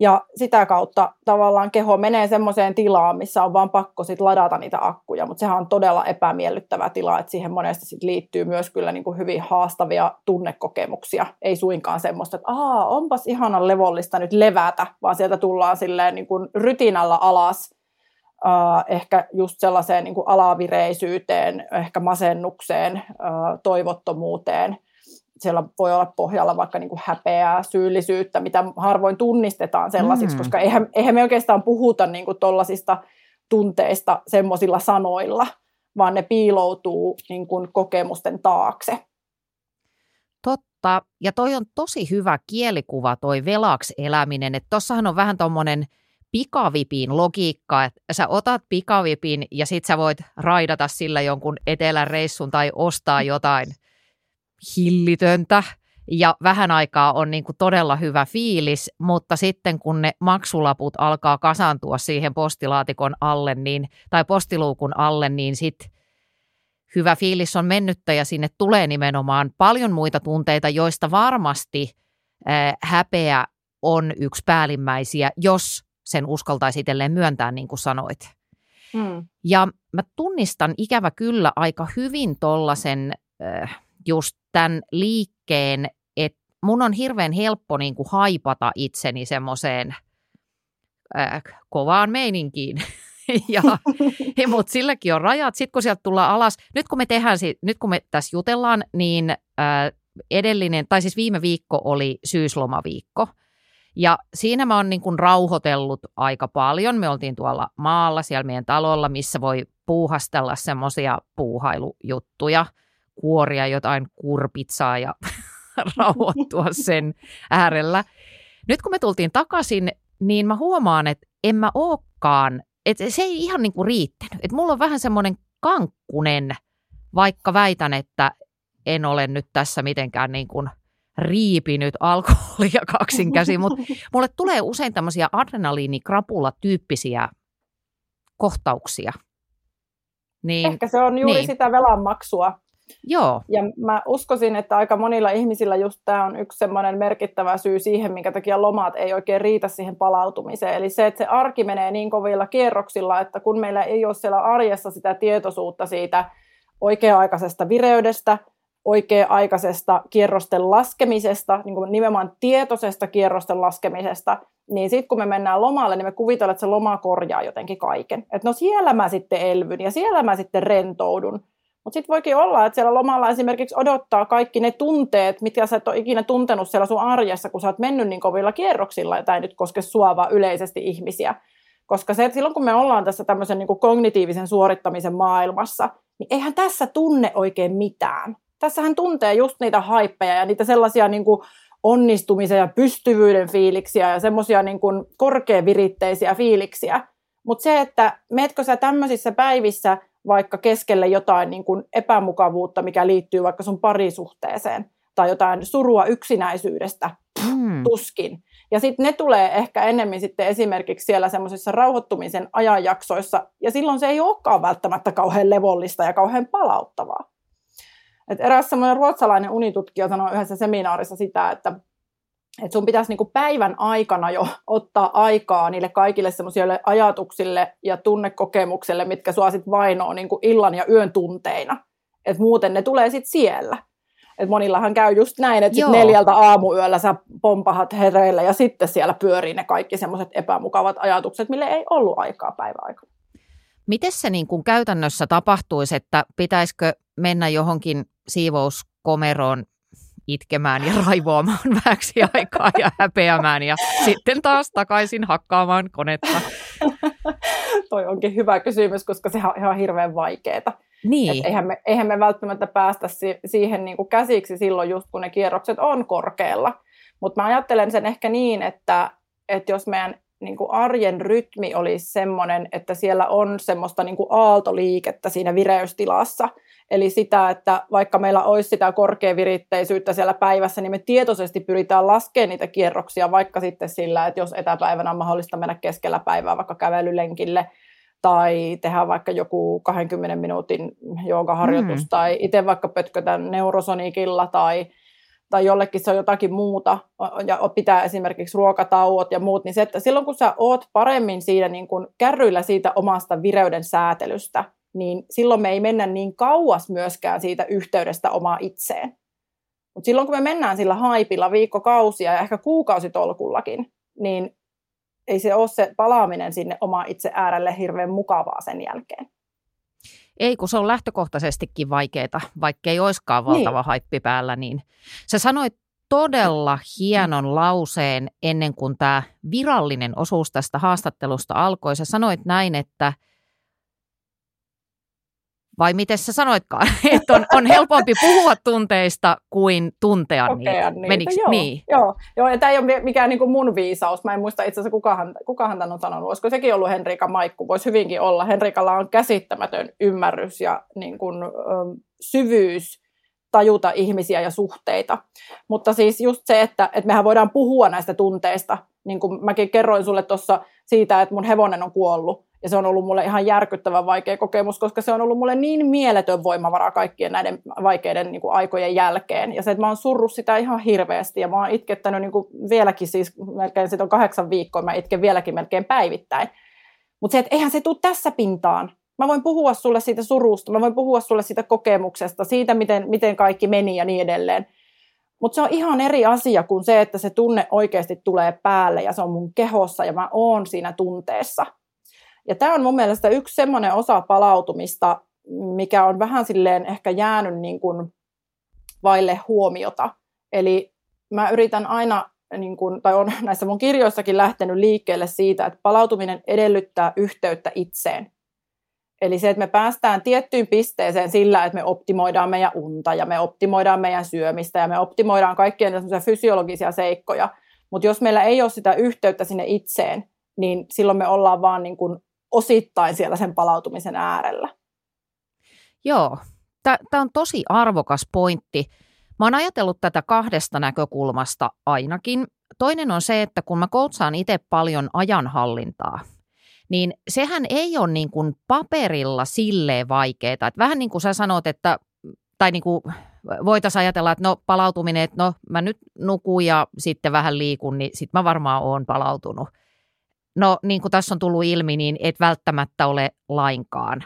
S1: Ja sitä kautta tavallaan keho menee semmoiseen tilaan, missä on vaan pakko sit ladata niitä akkuja, mutta sehän on todella epämiellyttävä tila, että siihen monesti sit liittyy myös kyllä niin kuin hyvin haastavia tunnekokemuksia. Ei suinkaan semmoista, että Aa, onpas ihana levollista nyt levätä, vaan sieltä tullaan silleen niin kuin rytinällä alas, Uh, ehkä just sellaiseen niin kuin alavireisyyteen, ehkä masennukseen, uh, toivottomuuteen, siellä voi olla pohjalla vaikka niin kuin häpeää, syyllisyyttä, mitä harvoin tunnistetaan sellaisiksi, mm. koska eihän, eihän me oikeastaan puhuta niin kuin tollasista tunteista semmoisilla sanoilla, vaan ne piiloutuu niin kuin kokemusten taakse.
S3: Totta, ja toi on tosi hyvä kielikuva toi velaksi eläminen, että tossahan on vähän tommonen pikavipin logiikka, että sä otat pikavipin ja sit sä voit raidata sillä jonkun etelän reissun tai ostaa jotain – hillitöntä ja vähän aikaa on niin kuin todella hyvä fiilis, mutta sitten kun ne maksulaput alkaa kasantua siihen postilaatikon alle niin, tai postiluukun alle, niin sitten hyvä fiilis on mennyttä ja sinne tulee nimenomaan paljon muita tunteita, joista varmasti äh, häpeä on yksi päällimmäisiä, jos sen uskaltaisi itselleen myöntää, niin kuin sanoit. Hmm. Ja mä tunnistan ikävä kyllä aika hyvin tollasen äh, just tämän liikkeen, että mun on hirveän helppo niin kuin haipata itseni semmoiseen äh, kovaan meininkiin. ja, mutta silläkin on rajat. Sitten kun sieltä tullaan alas, nyt kun me tehdään, nyt kun me tässä jutellaan, niin äh, edellinen, tai siis viime viikko oli syyslomaviikko. Ja siinä mä oon niin kuin rauhoitellut aika paljon. Me oltiin tuolla maalla, siellä meidän talolla, missä voi puuhastella semmoisia puuhailujuttuja – kuoria jotain kurpitsaa ja rauhoittua sen äärellä. Nyt kun me tultiin takaisin, niin mä huomaan, että en mä ookaan, että se ei ihan niin kuin riittänyt. Että mulla on vähän semmoinen kankkunen, vaikka väitän, että en ole nyt tässä mitenkään niin kuin riipinyt alkoholia kaksin käsin, mutta mulle tulee usein tämmöisiä adrenaliinikrapula-tyyppisiä kohtauksia.
S1: Niin, Ehkä se on juuri niin. sitä velanmaksua,
S3: Joo.
S1: Ja mä uskoisin, että aika monilla ihmisillä just tämä on yksi semmoinen merkittävä syy siihen, minkä takia lomat ei oikein riitä siihen palautumiseen. Eli se, että se arki menee niin kovilla kierroksilla, että kun meillä ei ole siellä arjessa sitä tietoisuutta siitä oikea-aikaisesta vireydestä, oikea-aikaisesta kierrosten laskemisesta, niin kuin nimenomaan tietoisesta kierrosten laskemisesta, niin sitten kun me mennään lomalle, niin me kuvitellaan, että se loma korjaa jotenkin kaiken. Että no siellä mä sitten elvyn ja siellä mä sitten rentoudun. Mutta sitten voikin olla, että siellä lomalla esimerkiksi odottaa kaikki ne tunteet, mitkä sä et ole ikinä tuntenut siellä sun arjessa, kun sä oot mennyt niin kovilla kierroksilla, ei nyt koske sua, vaan yleisesti ihmisiä. Koska se, että silloin kun me ollaan tässä tämmöisen niin kognitiivisen suorittamisen maailmassa, niin eihän tässä tunne oikein mitään. Tässähän tuntee just niitä haippeja ja niitä sellaisia niin kuin onnistumisen ja pystyvyyden fiiliksiä ja semmoisia niin korkeaviritteisiä fiiliksiä. Mutta se, että meetkö sä tämmöisissä päivissä vaikka keskelle jotain niin kuin epämukavuutta, mikä liittyy vaikka sun parisuhteeseen, tai jotain surua yksinäisyydestä, mm. tuskin. Ja sitten ne tulee ehkä enemmän sitten esimerkiksi siellä semmoisissa rauhoittumisen ajanjaksoissa, ja silloin se ei olekaan välttämättä kauhean levollista ja kauhean palauttavaa. Et eräs semmoinen ruotsalainen unitutkija sanoi yhdessä seminaarissa sitä, että että sun pitäisi niin kuin päivän aikana jo ottaa aikaa niille kaikille semmoisille ajatuksille ja tunnekokemuksille, mitkä sua sit vainoo niin kuin illan ja yön tunteina. että muuten ne tulee sitten siellä. Et monillahan käy just näin, että sit neljältä aamuyöllä sä pompahat hereillä ja sitten siellä pyörii ne kaikki semmoiset epämukavat ajatukset, mille ei ollut aikaa päiväaikana.
S3: Miten se niin kuin käytännössä tapahtuisi, että pitäisikö mennä johonkin siivouskomeroon itkemään ja raivoamaan vähäksi aikaa ja häpeämään ja sitten taas takaisin hakkaamaan konetta?
S1: Toi onkin hyvä kysymys, koska se on ihan hirveän vaikeaa.
S3: Niin,
S1: Et eihän, me, eihän me välttämättä päästä si- siihen niin kuin käsiksi silloin just kun ne kierrokset on korkealla. Mutta mä ajattelen sen ehkä niin, että, että jos meidän niin kuin arjen rytmi olisi semmoinen, että siellä on semmoista niin kuin aaltoliikettä siinä vireystilassa, eli sitä, että vaikka meillä olisi sitä korkeaviritteisyyttä siellä päivässä, niin me tietoisesti pyritään laskemaan niitä kierroksia, vaikka sitten sillä, että jos etäpäivänä on mahdollista mennä keskellä päivää vaikka kävelylenkille, tai tehdä vaikka joku 20 minuutin joogaharjoitus,
S3: Mm.
S1: tai itse vaikka pötkötän neurosonikilla, tai, tai jollekin se on jotakin muuta, ja pitää esimerkiksi ruokatauot ja muut, niin se, että silloin kun sä oot paremmin siinä niin kuin kärryillä siitä omasta vireyden säätelystä, niin silloin me ei mennä niin kauas myöskään siitä yhteydestä omaa itseen. Mutta silloin kun me mennään sillä haipilla viikkokausia ja ehkä kuukausitolkullakin, niin ei se ole se palaaminen sinne oma itse äärelle hirveän mukavaa sen jälkeen.
S3: ei kun se on lähtökohtaisestikin vaikeaa, vaikka ei olisikaan valtava niin. haippi päällä. Niin. Sä sanoit todella hienon lauseen ennen kuin tämä virallinen osuus tästä haastattelusta alkoi. Sä sanoit näin, että vai miten sä sanoitkaan, että on, on helpompi puhua tunteista kuin tuntea
S1: Kokea
S3: niitä.
S1: niitä.
S3: Menikö,
S1: joo,
S3: niin.
S1: joo, joo, ja tämä ei ole mikään niin kuin mun viisaus. Mä en muista itse asiassa, kukahan, kukahan tämän on sanonut. Olisiko sekin ollut Henrika Maikku? Voisi hyvinkin olla. Henrikalla on käsittämätön ymmärrys ja niin kuin, ö, syvyys tajuta ihmisiä ja suhteita. Mutta siis just se, että, että mehän voidaan puhua näistä tunteista. Niin kuin mäkin kerroin sulle tuossa siitä, että mun hevonen on kuollut. Ja se on ollut mulle ihan järkyttävän vaikea kokemus, koska se on ollut mulle niin mieletön voimavara kaikkien näiden vaikeiden niin kuin, aikojen jälkeen. Ja se, että mä oon surrut sitä ihan hirveästi ja mä oon itkettänyt niin kuin, vieläkin siis melkein, sit on kahdeksan viikkoa, mä itken vieläkin melkein päivittäin. Mutta se, että eihän se tule tässä pintaan. Mä voin puhua sulle siitä surusta, mä voin puhua sulle siitä kokemuksesta, siitä miten, miten kaikki meni ja niin edelleen. Mutta se on ihan eri asia kuin se, että se tunne oikeasti tulee päälle ja se on mun kehossa ja mä oon siinä tunteessa. Ja tämä on mun mielestä yksi semmoinen osa palautumista, mikä on vähän silleen ehkä jäänyt niin kuin vaille huomiota. Eli mä yritän aina, niin kuin, tai on näissä mun kirjoissakin lähtenyt liikkeelle siitä, että palautuminen edellyttää yhteyttä itseen. Eli se, että me päästään tiettyyn pisteeseen sillä, että me optimoidaan meidän unta ja me optimoidaan meidän syömistä ja me optimoidaan kaikkia niitä fysiologisia seikkoja. Mutta jos meillä ei ole sitä yhteyttä sinne itseen, niin silloin me ollaan vaan niin kuin osittain siellä sen palautumisen äärellä.
S3: Joo, tämä on tosi arvokas pointti. Mä oon ajatellut tätä kahdesta näkökulmasta ainakin. Toinen on se, että kun mä koutsaan itse paljon ajanhallintaa, niin sehän ei ole niin kuin paperilla silleen vaikeaa. Että vähän niin kuin sä sanot, että tai niin kuin voitaisiin ajatella, että no palautuminen, että no mä nyt nukun ja sitten vähän liikun, niin sitten mä varmaan oon palautunut. No niin kuin tässä on tullut ilmi, niin et välttämättä ole lainkaan.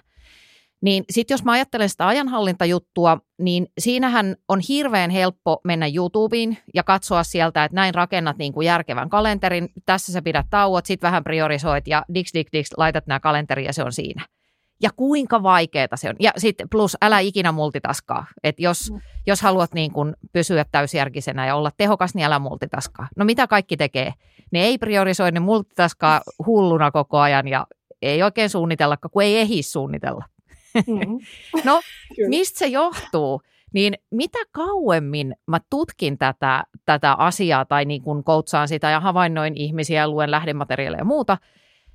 S3: Niin sitten jos mä ajattelen sitä ajanhallintajuttua, niin siinähän on hirveän helppo mennä YouTubeen ja katsoa sieltä, että näin rakennat niin kuin järkevän kalenterin. Tässä sä pidät tauot, sitten vähän priorisoit ja diks, diks, diks, laitat nämä kalenteriin ja se on siinä. Ja kuinka vaikeaa se on. Ja sitten plus älä ikinä multitaskaa. Et jos, mm. jos haluat niin kuin pysyä täysjärkisenä ja olla tehokas, niin älä multitaskaa. No mitä kaikki tekee? Ne ei priorisoi, ne multitaskaa hulluna koko ajan ja ei oikein suunnitella, kun ei ehdi suunnitella. Mm-hmm. no, mistä se johtuu? Niin mitä kauemmin mä tutkin tätä, tätä asiaa tai niin kun koutsaan sitä ja havainnoin ihmisiä ja luen lähdemateriaaleja ja muuta,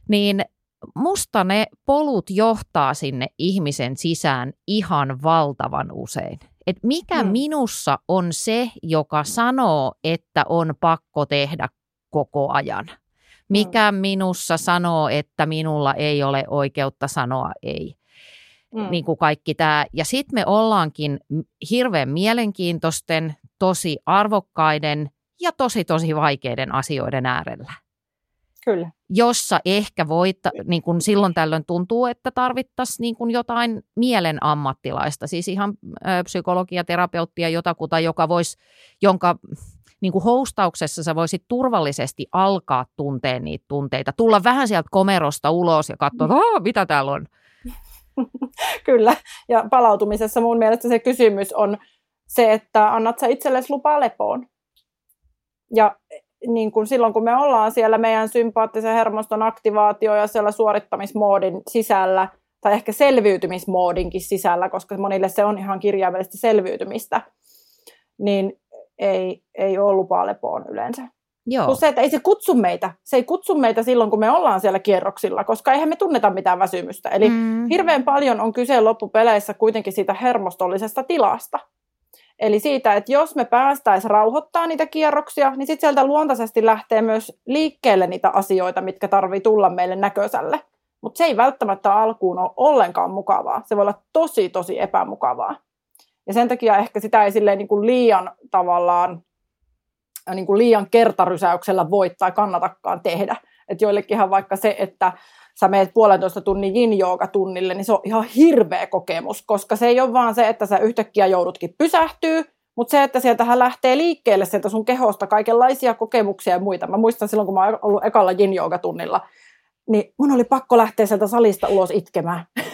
S3: niin musta ne polut johtaa sinne ihmisen sisään ihan valtavan usein. Et mikä hmm. minussa on se, joka sanoo, että on pakko tehdä koko ajan? Mikä hmm. minussa sanoo, että minulla ei ole oikeutta sanoa ei? Mm. Niin kuin kaikki tämä. Ja sitten me ollaankin hirveän mielenkiintoisten, tosi arvokkaiden ja tosi tosi vaikeiden asioiden äärellä.
S1: Kyllä.
S3: jossa ehkä voit, niin kuin silloin tällöin tuntuu, että tarvittaisiin niin kuin jotain mielen ammattilaista, siis ihan ö, psykologia, terapeuttia, jotakuta, joka voisi, jonka niin kuin hostauksessa sä voisit turvallisesti alkaa tuntea niitä tunteita, tulla vähän sieltä komerosta ulos ja katsoa, että mitä täällä on.
S1: Kyllä. Ja palautumisessa mun mielestä se kysymys on se, että annat sä itsellesi lupaa lepoon. Ja niin kuin silloin, kun me ollaan siellä meidän sympaattisen hermoston aktivaatio ja siellä suorittamismoodin sisällä, tai ehkä selviytymismoodinkin sisällä, koska monille se on ihan kirjaimellisesti selviytymistä, niin ei, ei ole lupaa lepoon yleensä.
S3: Joo.
S1: Plus se, että ei se kutsu meitä. Se ei kutsu meitä silloin, kun me ollaan siellä kierroksilla, koska eihän me tunneta mitään väsymystä. Eli
S3: Mm.
S1: hirveän paljon on kyse loppupeleissä kuitenkin siitä hermostollisesta tilasta. Eli siitä, että jos me päästäisiin rauhoittaa niitä kierroksia, niin sitten sieltä luontaisesti lähtee myös liikkeelle niitä asioita, mitkä tarvii tulla meille näköiselle. Mutta se ei välttämättä alkuun ole ollenkaan mukavaa. Se voi olla tosi, tosi epämukavaa. Ja sen takia ehkä sitä ei silleen niin kuin liian tavallaan niin kuin liian kertarysäyksellä voi tai kannatakaan tehdä. Että joillekinhan vaikka se, että sä meet puolentoista tunnin yin tunnille, niin se on ihan hirveä kokemus, koska se ei ole vaan se, että sä yhtäkkiä joudutkin pysähtyy, mutta se, että sieltähän lähtee liikkeelle sieltä sun kehosta kaikenlaisia kokemuksia ja muita. Mä muistan silloin, kun mä oon ollut ekalla yin tunnilla, niin mun oli pakko lähteä sieltä salista ulos itkemään.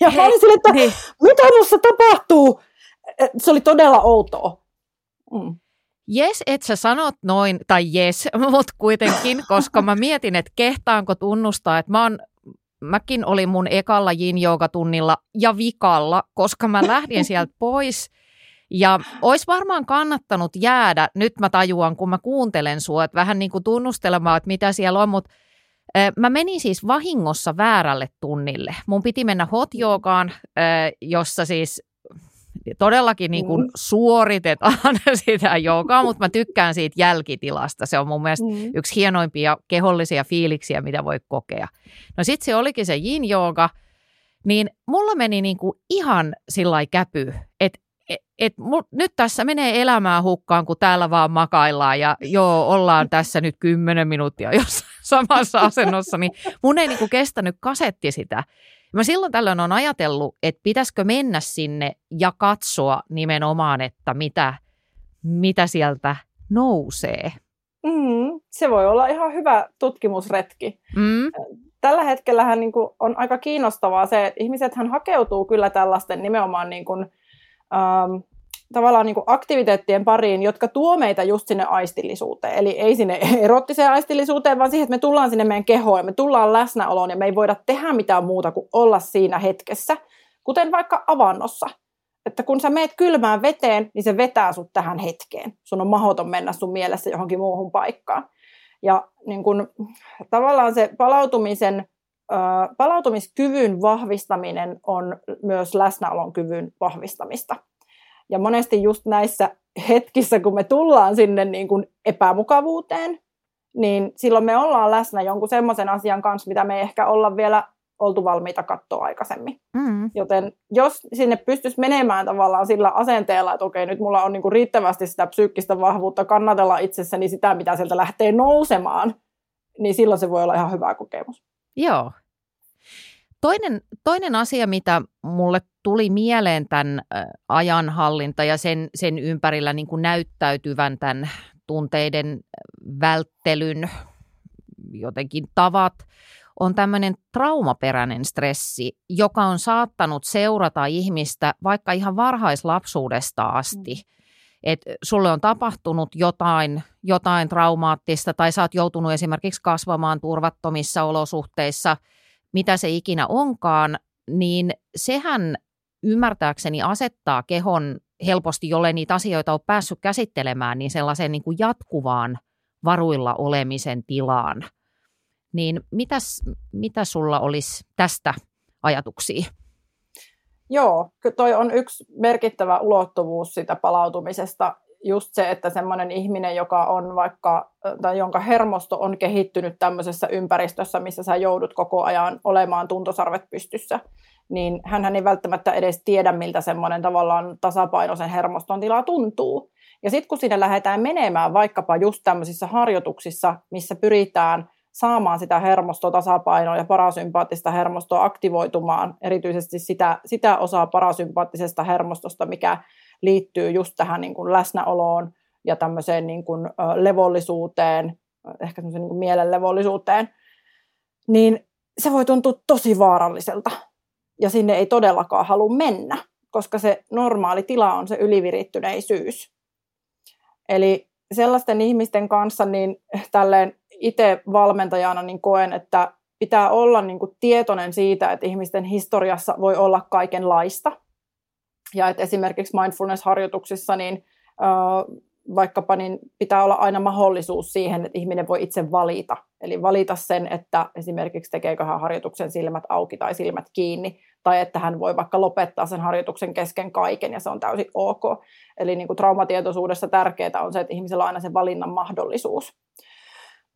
S1: Ja mä olin silleen, että
S3: Niin.
S1: mitä tuossa tapahtuu? Se oli todella outoa. Mm.
S3: Jes, et sä sanot noin, tai jes, mutta kuitenkin, koska mä mietin, että kehtaanko tunnustaa, että mä oon, mäkin olin mun ekalla yin tunnilla ja vikalla, koska mä lähdin sieltä pois. Ja olisi varmaan kannattanut jäädä, nyt mä tajuan, kun mä kuuntelen sua, että vähän niin kuin tunnustelemaan, että mitä siellä on, mutta Mä menin siis vahingossa väärälle tunnille. Mun piti mennä hot jossa siis todellakin niin kuin
S1: Mm.
S3: suoritetaan sitä joogaa, mutta mä tykkään siitä jälkitilasta. Se on mun mielestä
S1: Mm.
S3: yksi hienoimpia kehollisia fiiliksiä, mitä voi kokea. No sitten se olikin se yin jooga, niin mulla meni niinku ihan sillä käpy, että et, et, mul- nyt tässä menee elämää hukkaan, kun täällä vaan makaillaan ja joo, ollaan tässä nyt kymmenen minuuttia jossain samassa asennossa, niin mun ei niinku kestänyt kasetti sitä. Mä silloin tällöin on ajatellut, että pitäisikö mennä sinne ja katsoa nimenomaan, että mitä, mitä sieltä nousee.
S1: Mm, se voi olla ihan hyvä tutkimusretki.
S3: Mm?
S1: Tällä hetkellähän niin kuin on aika kiinnostavaa se, että ihmisethän hakeutuu kyllä tällaisten nimenomaan niin kuin, ähm, tavallaan niin kuin aktiviteettien pariin, jotka tuo meitä just sinne aistillisuuteen. Eli ei sinne erottiseen aistillisuuteen, vaan siihen, että me tullaan sinne meidän kehoon me tullaan läsnäoloon ja me ei voida tehdä mitään muuta kuin olla siinä hetkessä, kuten vaikka avannossa. Että kun sä meet kylmään veteen, niin se vetää sut tähän hetkeen. Sun on mahdoton mennä sun mielessä johonkin muuhun paikkaan. Ja niin kun, tavallaan se palautumisen, palautumiskyvyn vahvistaminen on myös läsnäolon kyvyn vahvistamista. Ja monesti just näissä hetkissä, kun me tullaan sinne niin kun epämukavuuteen, niin silloin me ollaan läsnä jonkun semmoisen asian kanssa, mitä me ei ehkä olla vielä oltu valmiita katsoa aikaisemmin.
S3: Mm.
S1: Joten jos sinne pystyisi menemään tavallaan sillä asenteella, että okei, nyt mulla on niinku riittävästi sitä psyykkistä vahvuutta kannatella itsessäni sitä, mitä sieltä lähtee nousemaan, niin silloin se voi olla ihan hyvä kokemus.
S3: Joo. Toinen, toinen asia, mitä mulle tuli mieleen tämän ajanhallinta ja sen, sen ympärillä niin kuin näyttäytyvän tämän tunteiden välttelyn jotenkin tavat, on tämmöinen traumaperäinen stressi, joka on saattanut seurata ihmistä vaikka ihan varhaislapsuudesta asti. Et sulle on tapahtunut jotain, jotain traumaattista tai sä oot joutunut esimerkiksi kasvamaan turvattomissa olosuhteissa, mitä se ikinä onkaan, niin sehän ymmärtääkseni asettaa kehon helposti, jolle niitä asioita on päässyt käsittelemään, niin sellaiseen niin kuin jatkuvaan varuilla olemisen tilaan. Niin mitäs, mitä sulla olisi tästä ajatuksia?
S1: Joo, toi on yksi merkittävä ulottuvuus sitä palautumisesta. Just se, että semmoinen ihminen, joka on vaikka, tai jonka hermosto on kehittynyt tämmöisessä ympäristössä, missä sä joudut koko ajan olemaan tuntosarvet pystyssä, niin hän ei välttämättä edes tiedä, miltä semmoinen tavallaan tasapainoisen hermoston tila tuntuu. Ja sitten kun sinne lähdetään menemään vaikkapa just tämmöisissä harjoituksissa, missä pyritään saamaan sitä hermostotasapainoa ja parasympaattista hermostoa aktivoitumaan, erityisesti sitä, sitä osaa parasympaattisesta hermostosta, mikä liittyy just tähän niin kuin läsnäoloon ja tämmöiseen niin kuin, levollisuuteen, ehkä semmoiseen niin kuin mielenlevollisuuteen, niin se voi tuntua tosi vaaralliselta. Ja sinne ei todellakaan halua mennä, koska se normaali tila on se ylivirittyneisyys. Eli sellaisten ihmisten kanssa niin tälleen itse valmentajana niin koen, että pitää olla niin kuin tietoinen siitä, että ihmisten historiassa voi olla kaikenlaista. Ja että esimerkiksi mindfulness-harjoituksissa niin, äh, vaikkapa niin pitää olla aina mahdollisuus siihen, että ihminen voi itse valita. Eli valita sen, että esimerkiksi tekeekö hän harjoituksen silmät auki tai silmät kiinni, tai että hän voi vaikka lopettaa sen harjoituksen kesken kaiken, ja se on täysin ok. Eli niin kuin traumatietoisuudessa tärkeää on se, että ihmisellä on aina se valinnan mahdollisuus.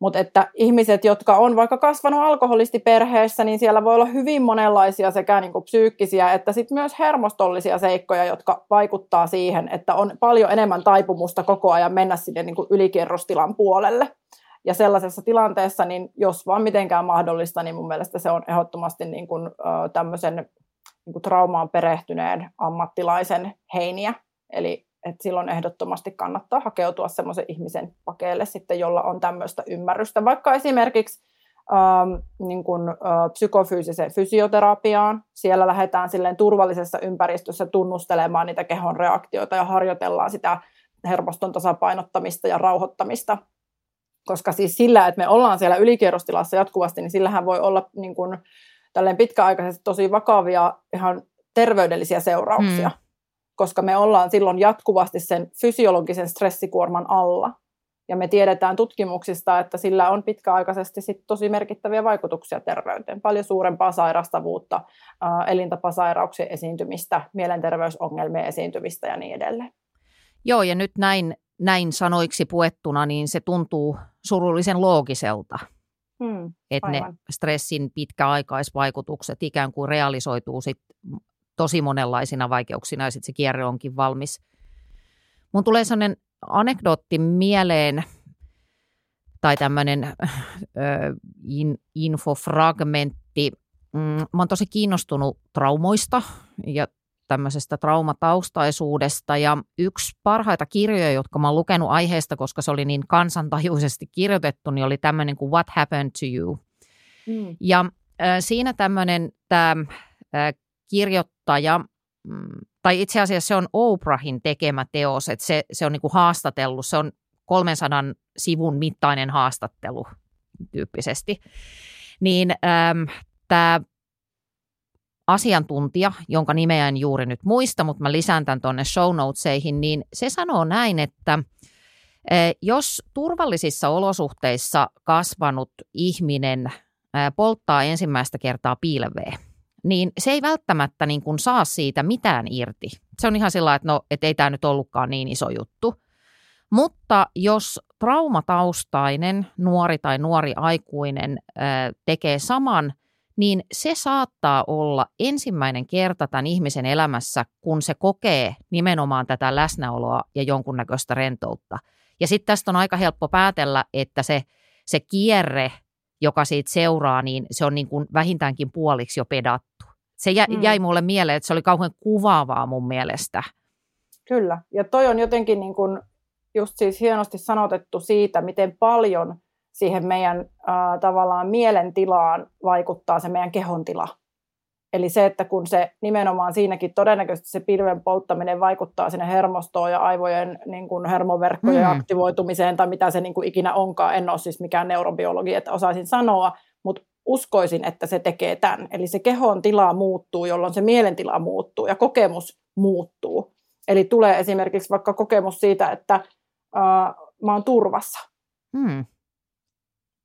S1: Mutta että ihmiset, jotka on vaikka kasvanut alkoholistiperheessä, niin siellä voi olla hyvin monenlaisia sekä niin kuin psyykkisiä että sit myös hermostollisia seikkoja, jotka vaikuttaa siihen, että on paljon enemmän taipumusta koko ajan mennä sinne niin kuin ylikierrostilan puolelle. Ja sellaisessa tilanteessa, niin jos vaan mitenkään mahdollista, niin mun mielestä se on ehdottomasti niin kuin, tämmöisen niin kuin traumaan perehtyneen ammattilaisen heiniä. Eli että silloin ehdottomasti kannattaa hakeutua semmoisen ihmisen pakeille sitten, jolla on tämmöistä ymmärrystä. Vaikka esimerkiksi ähm, niin kuin, äh, psykofyysiseen fysioterapiaan. Siellä lähdetään silleen turvallisessa ympäristössä tunnustelemaan niitä kehon reaktioita ja harjoitellaan sitä hermoston tasapainottamista ja rauhoittamista. Koska siis sillä, että me ollaan siellä ylikierrostilassa jatkuvasti, niin sillähän voi olla niin kuin, pitkäaikaisesti tosi vakavia ihan terveydellisiä seurauksia. Hmm koska me ollaan silloin jatkuvasti sen fysiologisen stressikuorman alla. Ja me tiedetään tutkimuksista, että sillä on pitkäaikaisesti sit tosi merkittäviä vaikutuksia terveyteen. Paljon suurempaa sairastavuutta, elintapasairauksien esiintymistä, mielenterveysongelmien esiintymistä ja niin edelleen.
S3: Joo, ja nyt näin, näin sanoiksi puettuna, niin se tuntuu surullisen loogiselta. Hmm, että ne stressin pitkäaikaisvaikutukset ikään kuin realisoituu sit tosi monenlaisina vaikeuksina ja sitten se kierre onkin valmis. Mun tulee sellainen anekdootti mieleen tai tämmöinen in, infofragmentti. Mm, mä oon tosi kiinnostunut traumoista ja tämmöisestä traumataustaisuudesta ja yksi parhaita kirjoja, jotka mä oon lukenut aiheesta, koska se oli niin kansantajuisesti kirjoitettu, niin oli tämmöinen kuin What Happened to You. Mm. Ja äh, siinä tämmöinen tämä äh, kirjoittaja, mm, tai itse asiassa se on Oprahin tekemä teos, että se, se on niin kuin haastatellut, se on 300 sivun mittainen haastattelu tyyppisesti. Niin ähm, tämä asiantuntija, jonka nimeä en juuri nyt muista, mutta mä lisään tämän tuonne show notesihin, niin se sanoo näin, että jos turvallisissa olosuhteissa kasvanut ihminen polttaa ensimmäistä kertaa pilveä, niin se ei välttämättä niin kuin saa siitä mitään irti. Se on ihan sillä että no, et ei tämä nyt ollutkaan niin iso juttu. Mutta jos traumataustainen nuori tai nuori aikuinen tekee saman, niin se saattaa olla ensimmäinen kerta tämän ihmisen elämässä, kun se kokee nimenomaan tätä läsnäoloa ja jonkunnäköistä rentoutta. Ja sitten tästä on aika helppo päätellä, että se, se kierre joka siitä seuraa, niin se on niin kuin vähintäänkin puoliksi jo pedattu. Se jä, mm. jäi mulle mieleen, että se oli kauhean kuvaavaa mun mielestä.
S1: Kyllä, ja toi on jotenkin niin kuin just siis hienosti sanotettu siitä, miten paljon siihen meidän äh, tavallaan mielentilaan vaikuttaa se meidän kehon tila. Eli se, että kun se nimenomaan siinäkin todennäköisesti se pilven polttaminen vaikuttaa sinne hermostoon ja aivojen niin kuin hermoverkkojen mm. aktivoitumiseen tai mitä se niin kuin ikinä onkaan. En ole siis mikään neurobiologi, että osaisin sanoa, uskoisin, että se tekee tämän. Eli se kehon tila muuttuu, jolloin se mielentila muuttuu ja kokemus muuttuu. Eli tulee esimerkiksi vaikka kokemus siitä, että äh, mä oon turvassa. Mm.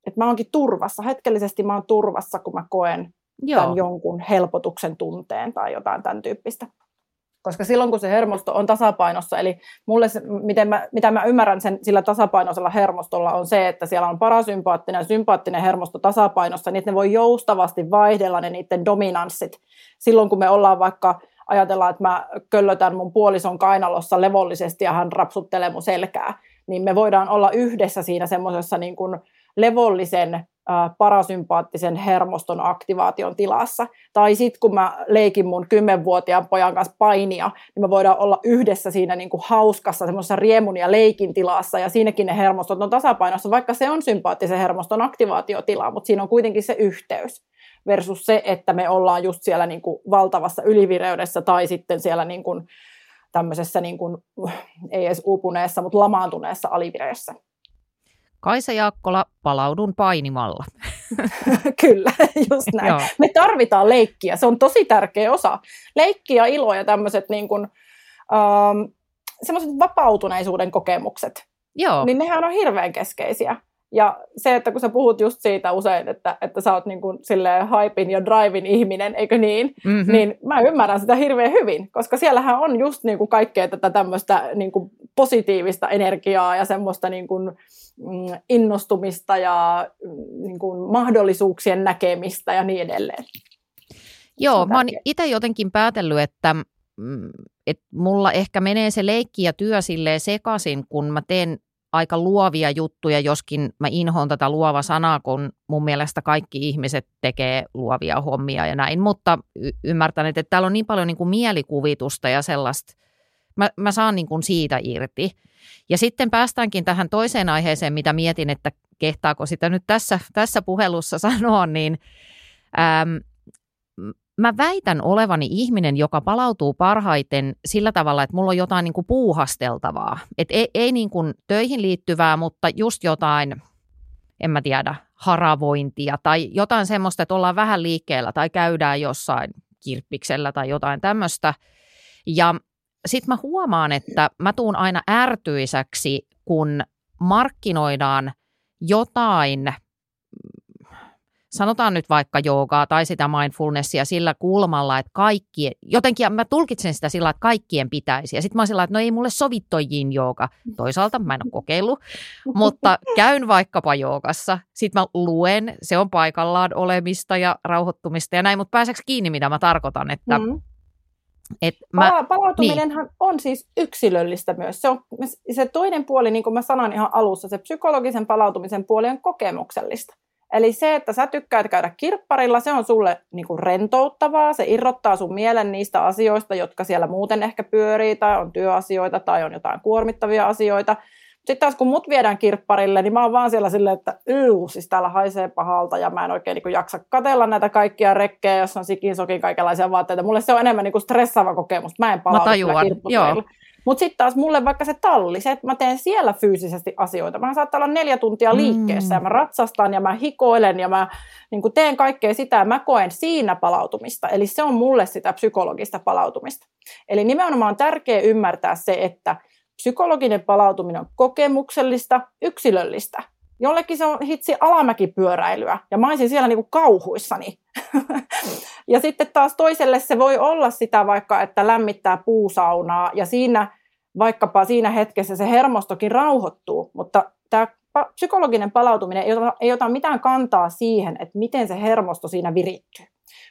S1: Että mä oonkin turvassa. Hetkellisesti mä oon turvassa, kun mä koen Joo. tämän jonkun helpotuksen tunteen tai jotain tämän tyyppistä. Koska silloin, kun se hermosto on tasapainossa, eli mulle se, miten mä, mitä mä ymmärrän sen sillä tasapainoisella hermostolla on se, että siellä on parasympaattinen ja sympaattinen hermosto tasapainossa, niin ne voi joustavasti vaihdella ne niiden dominanssit. Silloin, kun me ollaan vaikka, ajatellaan, että mä köllötän mun puolison kainalossa levollisesti ja hän rapsuttelee mun selkää, niin me voidaan olla yhdessä siinä semmoisessa niin levollisen parasympaattisen hermoston aktivaation tilassa. Tai sitten kun mä leikin mun kymmenvuotiaan pojan kanssa painia, niin me voidaan olla yhdessä siinä niin kuin hauskassa semmoisessa riemun ja leikin tilassa, ja siinäkin ne hermostot on tasapainossa, vaikka se on sympaattisen hermoston aktivaatiotila, mutta siinä on kuitenkin se yhteys versus se, että me ollaan just siellä niin kuin valtavassa ylivireydessä tai sitten siellä niin kuin tämmöisessä, niin kuin, ei edes uupuneessa, mutta lamaantuneessa alivireessä.
S3: Kaisa Jaakkola, palaudun painimalla.
S1: Kyllä, just näin.
S3: Joo.
S1: Me tarvitaan leikkiä, se on tosi tärkeä osa. Leikki ja ilo ja tämmöiset niin kuin, ähm, semmoiset vapautuneisuuden kokemukset,
S3: Joo,
S1: niin nehän on hirveän keskeisiä. Ja se, että kun sä puhut just siitä usein, että, että sä oot niin kuin silleen hypin ja drivin ihminen, eikö niin?
S3: Mhm.
S1: Niin mä ymmärrän sitä hirveän hyvin, koska siellähän on just niin kuin kaikkea tätä tämmöistä niin kuin positiivista energiaa ja semmoista niin kuin, mm, innostumista ja mm, niin kuin mahdollisuuksien näkemistä ja niin edelleen.
S3: Joo, mä oon itse jotenkin päätellyt, että, mm, että mulla ehkä menee se leikki ja työ silleen sekaisin, kun mä teen aika luovia juttuja, joskin mä inhoon tätä luova sanaa, kun mun mielestä kaikki ihmiset tekee luovia hommia ja näin, mutta y- ymmärtän, että täällä on niin paljon niin kuin mielikuvitusta ja sellaista, mä, mä saan niin kuin siitä irti. Ja sitten päästäänkin tähän toiseen aiheeseen, mitä mietin, että kehtaako sitä nyt tässä, tässä puhelussa sanoa, niin äm, mä väitän olevani ihminen, joka palautuu parhaiten sillä tavalla, että mulla on jotain niin kuin puuhasteltavaa. Et ei, ei niin kuin töihin liittyvää, mutta just jotain, en mä tiedä, haravointia tai jotain semmoista, että ollaan vähän liikkeellä tai käydään jossain kirppiksellä tai jotain tämmöistä. Ja sitten mä huomaan, että mä tuun aina ärtyisäksi, kun markkinoidaan jotain sanotaan nyt vaikka joogaa tai sitä mindfulnessia sillä kulmalla, että kaikki, jotenkin mä tulkitsen sitä sillä, että kaikkien pitäisi. Ja sitten mä oon sillä, että no ei mulle sovi toi yin jooga. Toisaalta mä en ole kokeillut, mutta käyn vaikkapa joogassa. Sitten mä luen, se on paikallaan olemista ja rauhoittumista ja näin, mutta pääseekö kiinni, mitä mä tarkoitan, että
S1: Mm.
S3: et mä,
S1: Pala- palautuminenhan niin. on siis yksilöllistä myös. Se, on, se toinen puoli, niin kuin mä sanoin ihan alussa, se psykologisen palautumisen puoli on kokemuksellista. Eli se, että sä tykkäät käydä kirpparilla, se on sulle niin kuin rentouttavaa, se irrottaa sun mielen niistä asioista, jotka siellä muuten ehkä pyörii, tai on työasioita, tai on jotain kuormittavia asioita. Sitten taas kun mut viedään kirpparille, niin mä oon vaan siellä silleen, että yuu, siis täällä haisee pahalta, ja mä en oikein niin kuin jaksa katella näitä kaikkia rekkejä, jos on sikin sokin kaikenlaisia vaatteita. Mulle se on enemmän niin kuin stressaava kokemus, mä en palaudu
S3: tajuan, joo.
S1: Mutta sitten taas mulle vaikka se talli, se, että mä teen siellä fyysisesti asioita. Mä saattaa olla neljä tuntia liikkeessä
S3: Mm.
S1: ja mä ratsastan ja mä hikoilen ja mä niin teen kaikkea sitä ja mä koen siinä palautumista. Eli se on mulle sitä psykologista palautumista. Eli nimenomaan on tärkeää ymmärtää se, että psykologinen palautuminen on kokemuksellista, yksilöllistä. Jollekin se on hitsi alamäkipyöräilyä ja mä olisin siellä niinku kauhuissani. ja sitten taas toiselle se voi olla sitä vaikka, että lämmittää puusaunaa ja siinä vaikkapa siinä hetkessä se hermostokin rauhoittuu, mutta tämä psykologinen palautuminen ei ota, ei ota mitään kantaa siihen, että miten se hermosto siinä virittyy.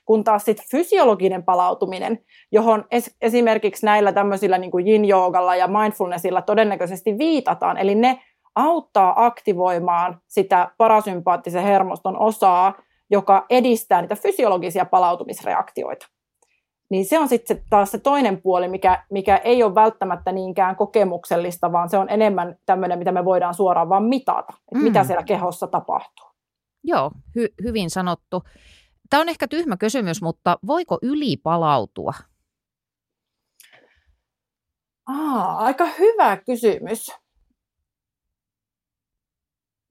S1: Kun taas sitten fysiologinen palautuminen, johon es, esimerkiksi näillä tämmöisillä niin kuin yin-joogalla ja mindfulnessilla todennäköisesti viitataan, eli ne auttaa aktivoimaan sitä parasympaattisen hermoston osaa, joka edistää niitä fysiologisia palautumisreaktioita. Niin se on sitten taas se toinen puoli, mikä, mikä ei ole välttämättä niinkään kokemuksellista, vaan se on enemmän tämmöinen, mitä me voidaan suoraan vaan mitata, että
S3: Mm.
S1: mitä siellä kehossa tapahtuu.
S3: joo, hy, hyvin sanottu. Tämä on ehkä tyhmä kysymys, mutta voiko yli palautua?
S1: Aa, aika hyvä kysymys.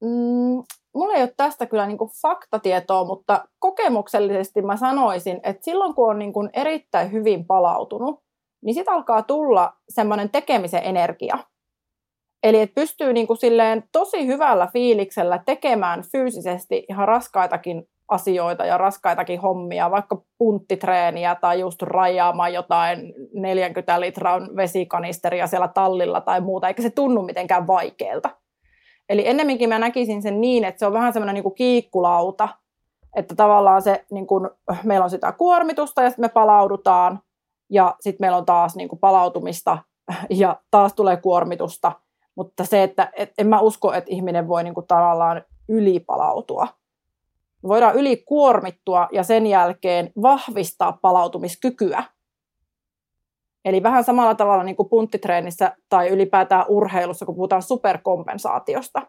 S1: Mm, mulla ei ole tästä kyllä niin kuin faktatietoa, mutta kokemuksellisesti mä sanoisin, että silloin kun on niin kuin erittäin hyvin palautunut, niin sitten alkaa tulla semmoinen tekemisen energia. Eli että pystyy niin kuin silleen tosi hyvällä fiiliksellä tekemään fyysisesti ihan raskaitakin asioita ja raskaitakin hommia, vaikka punttitreeniä tai just rajaamaan jotain 40 litran vesikanisteria siellä tallilla tai muuta, eikä se tunnu mitenkään vaikealta. Eli ennemminkin mä näkisin sen niin, että se on vähän semmoinen niin kiikkulauta, että tavallaan se, niin kuin, meillä on sitä kuormitusta ja sitten me palaudutaan ja sitten meillä on taas niin kuin palautumista ja taas tulee kuormitusta, mutta se, että et, en mä usko, että ihminen voi niin kuin tavallaan ylipalautua. me voidaan ylikuormittua ja sen jälkeen vahvistaa palautumiskykyä. Eli vähän samalla tavalla niin kuin punttitreenissä tai ylipäätään urheilussa, kun puhutaan superkompensaatiosta.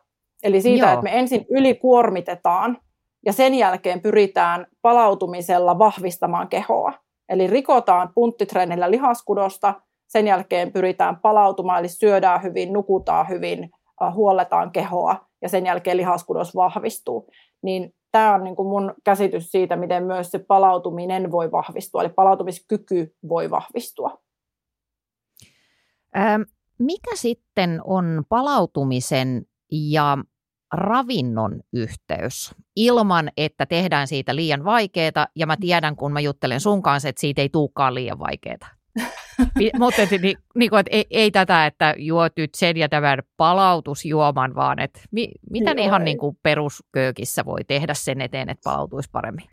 S1: Eli siitä, Joo. että me ensin ylikuormitetaan ja sen jälkeen pyritään palautumisella vahvistamaan kehoa. Eli rikotaan punttitreenillä lihaskudosta, sen jälkeen pyritään palautumaan, eli syödään hyvin, nukutaan hyvin, äh, huolletaan kehoa ja sen jälkeen lihaskudos vahvistuu. Niin tämä on niin kuin mun käsitys siitä, miten myös se palautuminen voi vahvistua, eli palautumiskyky voi vahvistua.
S3: Mikä sitten on palautumisen ja ravinnon yhteys ilman, että tehdään siitä liian vaikeaa. Ja mä tiedän, kun mä juttelen sun kanssa, että siitä ei tulekaan liian vaikeaa. Mutta et, niin, niin kuin, että ei, ei tätä, että juot nyt sen ja tämän palautusjuoman, vaan että mi, mitä Joo, ihan niin perusköökissä voi tehdä sen eteen, että palautuisi paremmin?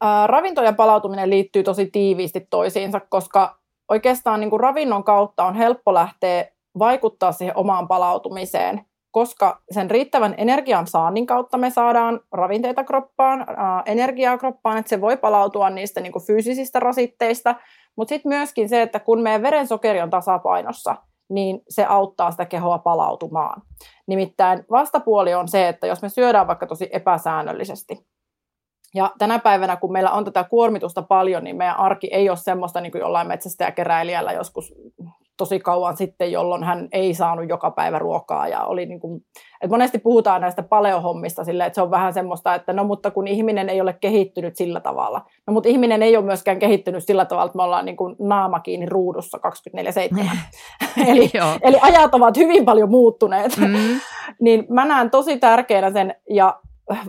S1: Ää, ravinto ja palautuminen liittyy tosi tiiviisti toisiinsa, koska oikeastaan niin kuin ravinnon kautta on helppo lähteä vaikuttaa siihen omaan palautumiseen koska sen riittävän energian saannin kautta me saadaan ravinteita kroppaan, ää, energiaa kroppaan, että se voi palautua niistä niin kuin fyysisistä rasitteista, mutta sitten myöskin se, että kun meidän verensokeri on tasapainossa, niin se auttaa sitä kehoa palautumaan. Nimittäin vastapuoli on se, että jos me syödään vaikka tosi epäsäännöllisesti, ja tänä päivänä, kun meillä on tätä kuormitusta paljon, niin meidän arki ei ole semmoista niin kuin jollain metsästäjäkeräilijällä joskus tosi kauan sitten, jolloin hän ei saanut joka päivä ruokaa. Ja oli niin kuin, että monesti puhutaan näistä paleohommista silleen, että se on vähän semmoista, että no mutta kun ihminen ei ole kehittynyt sillä tavalla. No mutta ihminen ei ole myöskään kehittynyt sillä tavalla, että me ollaan niin kuin naama kiinni ruudussa 24-7. eli, eli ajat ovat hyvin paljon muuttuneet. Mm. niin mä näen tosi tärkeänä sen, ja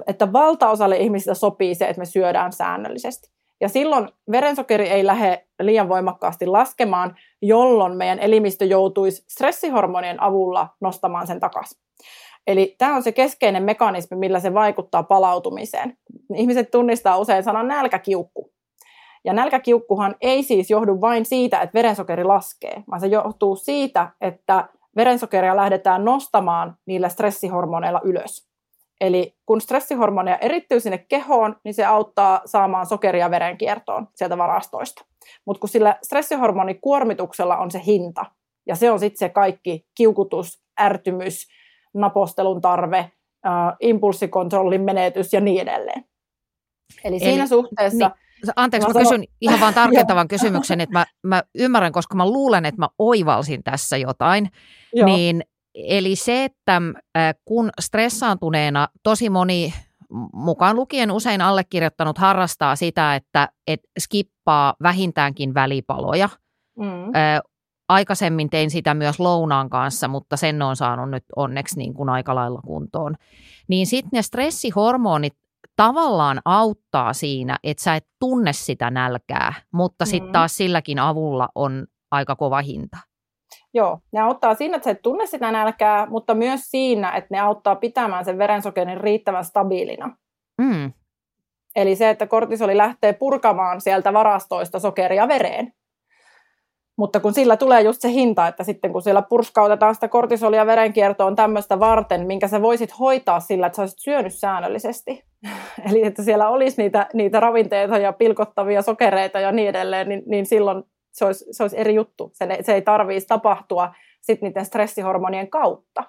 S1: että valtaosalle ihmisistä sopii se, että me syödään säännöllisesti. Ja silloin verensokeri ei lähde liian voimakkaasti laskemaan, jolloin meidän elimistö joutuisi stressihormonien avulla nostamaan sen takaisin. Eli tämä on se keskeinen mekanismi, millä se vaikuttaa palautumiseen. Ihmiset tunnistaa usein sanan nälkäkiukku. Ja nälkäkiukkuhan ei siis johdu vain siitä, että verensokeri laskee, vaan se johtuu siitä, että verensokeria lähdetään nostamaan niillä stressihormoneilla ylös. Eli kun stressihormoneja erittyy sinne kehoon, niin se auttaa saamaan sokeria verenkiertoon sieltä varastoista. Mutta kun sillä stressihormonikuormituksella on se hinta, ja se on sitten se kaikki kiukutus, ärtymys, napostelun tarve, äh, impulssikontrollin menetys ja niin edelleen. Eli, Eli siinä suhteessa...
S3: Niin, anteeksi, mä, mä kysyn ihan vaan tarkentavan kysymyksen, että mä, mä ymmärrän, koska mä luulen, että mä oivalsin tässä jotain, Joo. niin Eli se, että kun stressaantuneena tosi moni mukaan lukien usein allekirjoittanut harrastaa sitä, että et skippaa vähintäänkin välipaloja. Mm. aikaisemmin tein sitä myös lounaan kanssa, mutta sen on saanut nyt onneksi niin kuin aika lailla kuntoon. Niin sitten ne stressihormonit tavallaan auttaa siinä, että sä et tunne sitä nälkää, mutta sitten mm. taas silläkin avulla on aika kova hinta.
S1: Joo, ne auttaa siinä, että sä et tunne sitä nälkää, mutta myös siinä, että ne auttaa pitämään sen verensokerin riittävän stabiilina. Mm. Eli se, että kortisoli lähtee purkamaan sieltä varastoista sokeria vereen. Mutta kun sillä tulee just se hinta, että sitten kun siellä purskautetaan sitä kortisolia verenkiertoon tämmöistä varten, minkä sä voisit hoitaa sillä, että sä olisit syönyt säännöllisesti. Eli että siellä olisi niitä, niitä ravinteita ja pilkottavia sokereita ja niin edelleen, niin, niin silloin se olisi, se olisi eri juttu. Se, se ei tarvitsisi tapahtua sitten niiden stressihormonien kautta.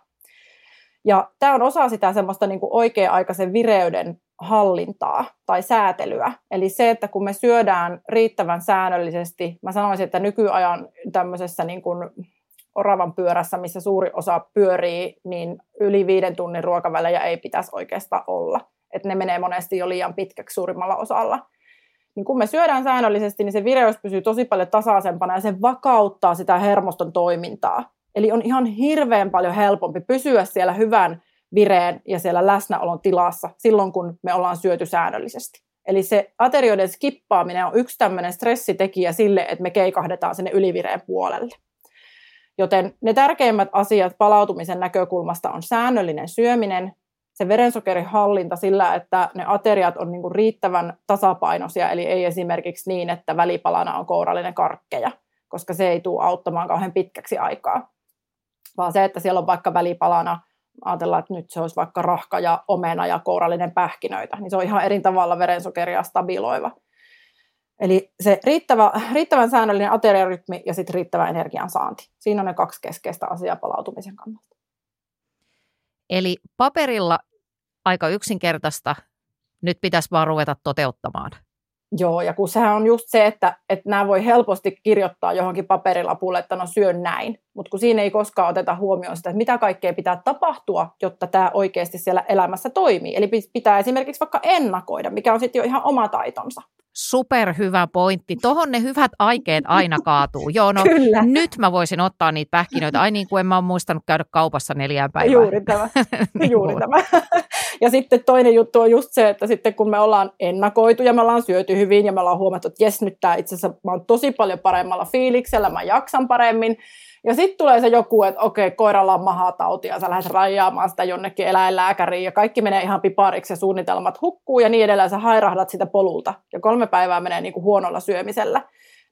S1: Ja tämä on osa sitä semmoista niin oikea-aikaisen vireyden hallintaa tai säätelyä. Eli se, että kun me syödään riittävän säännöllisesti, mä sanoisin, että nykyajan tämmöisessä niin kuin oravan pyörässä, missä suuri osa pyörii, niin yli viiden tunnin ruokavälejä ei pitäisi oikeastaan olla. Että ne menee monesti jo liian pitkäksi suurimmalla osalla niin kun me syödään säännöllisesti, niin se vireys pysyy tosi paljon tasaisempana ja se vakauttaa sitä hermoston toimintaa. Eli on ihan hirveän paljon helpompi pysyä siellä hyvän vireen ja siellä läsnäolon tilassa silloin, kun me ollaan syöty säännöllisesti. Eli se aterioiden skippaaminen on yksi tämmöinen stressitekijä sille, että me keikahdetaan sinne ylivireen puolelle. Joten ne tärkeimmät asiat palautumisen näkökulmasta on säännöllinen syöminen, se verensokerin hallinta sillä, että ne ateriat on niin kuin riittävän tasapainoisia, eli ei esimerkiksi niin, että välipalana on kourallinen karkkeja, koska se ei tule auttamaan kauhean pitkäksi aikaa. Vaan se, että siellä on vaikka välipalana ajatellaan, että nyt se olisi vaikka rahka ja omena ja kourallinen pähkinöitä, niin se on ihan eri tavalla verensokeria stabiloiva. Eli se riittävä, riittävän säännöllinen ateriarytmi ja sitten riittävä energiansaanti. Siinä on ne kaksi keskeistä asiaa palautumisen kannalta.
S3: Eli paperilla aika yksinkertaista, nyt pitäisi vaan ruveta toteuttamaan.
S1: Joo, ja kun sehän on just se, että, että nämä voi helposti kirjoittaa johonkin paperilapulle, että no syön näin, mutta kun siinä ei koskaan oteta huomioon sitä, että mitä kaikkea pitää tapahtua, jotta tämä oikeasti siellä elämässä toimii. Eli pitää esimerkiksi vaikka ennakoida, mikä on sitten jo ihan oma taitonsa
S3: superhyvä pointti. Tohon ne hyvät aikeet aina kaatuu. Joo, no Kyllä. nyt mä voisin ottaa niitä pähkinöitä. Ai niin kuin en mä ole muistanut käydä kaupassa neljään päivään.
S1: Juuri tämä. niin Juuri tämä. ja sitten toinen juttu on just se, että sitten kun me ollaan ennakoitu ja me ollaan syöty hyvin ja me ollaan huomattu, että jes nyt tämä itse asiassa mä oon tosi paljon paremmalla fiiliksellä, mä jaksan paremmin, ja sitten tulee se joku, että okei, koiralla on mahatauti ja sä lähdet rajaamaan sitä jonnekin eläinlääkäriin ja kaikki menee ihan pipariksi ja suunnitelmat hukkuu ja niin edelleen. Sä hairahdat sitä polulta ja kolme päivää menee niin kuin huonolla syömisellä.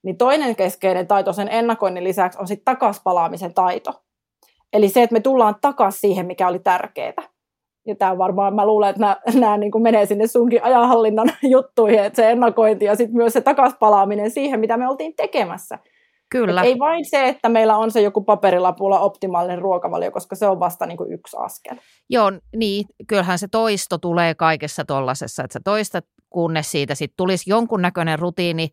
S1: Niin toinen keskeinen taito sen ennakoinnin lisäksi on sitten palaamisen taito. Eli se, että me tullaan takaisin siihen, mikä oli tärkeää. Ja tämä varmaan, mä luulen, että nämä, niin kuin menee sinne sunkin ajanhallinnan juttuihin, että se ennakointi ja sitten myös se palaaminen siihen, mitä me oltiin tekemässä.
S3: Kyllä.
S1: Et ei vain se, että meillä on se joku paperilapulla optimaalinen ruokavalio, koska se on vasta niin kuin yksi askel.
S3: Joo, niin. Kyllähän se toisto tulee kaikessa tuollaisessa, että sä toistat, kunnes siitä sitten tulisi jonkunnäköinen rutiini.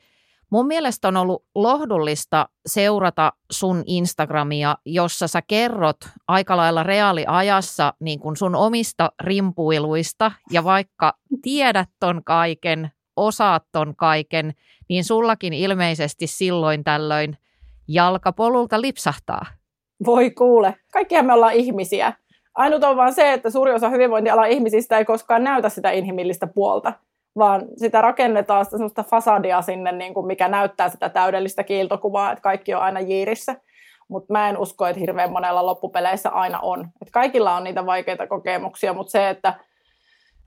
S3: Mun mielestä on ollut lohdullista seurata sun Instagramia, jossa sä kerrot aika lailla reaaliajassa niin kuin sun omista rimpuiluista ja vaikka tiedät ton kaiken, osaat ton kaiken, niin sullakin ilmeisesti silloin tällöin jalkapolulta lipsahtaa.
S1: Voi kuule, kaikkihan me ollaan ihmisiä. Ainut on vaan se, että suuri osa hyvinvointialan ihmisistä ei koskaan näytä sitä inhimillistä puolta, vaan sitä rakennetaan sitä sellaista fasadia sinne, niin kuin mikä näyttää sitä täydellistä kiiltokuvaa, että kaikki on aina jiirissä. Mutta mä en usko, että hirveän monella loppupeleissä aina on. Et kaikilla on niitä vaikeita kokemuksia, mutta se, että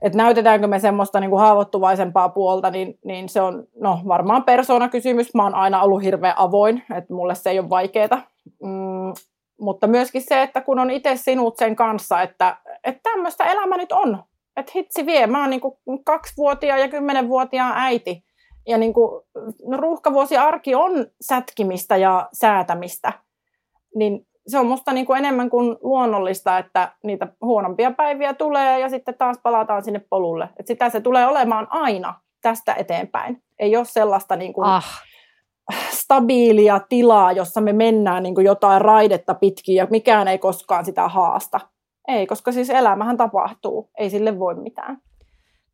S1: että näytetäänkö me semmoista niin kuin haavoittuvaisempaa puolta, niin, niin se on no, varmaan persoonakysymys. Mä oon aina ollut hirveän avoin, että mulle se ei ole vaikeaa. Mm, mutta myöskin se, että kun on itse sinut sen kanssa, että, että tämmöistä elämä nyt on. Että hitsi vie, mä oon niin kuin kaksivuotiaan ja kymmenenvuotiaan äiti. Ja niin kuin, no, ruuhkavuosi arki on sätkimistä ja säätämistä. Niin se on musta niin kuin enemmän kuin luonnollista, että niitä huonompia päiviä tulee ja sitten taas palataan sinne polulle. Et sitä se tulee olemaan aina tästä eteenpäin. Ei ole sellaista niin kuin ah. stabiilia tilaa, jossa me mennään niin kuin jotain raidetta pitkin ja mikään ei koskaan sitä haasta. Ei, koska siis elämähän tapahtuu. Ei sille voi mitään.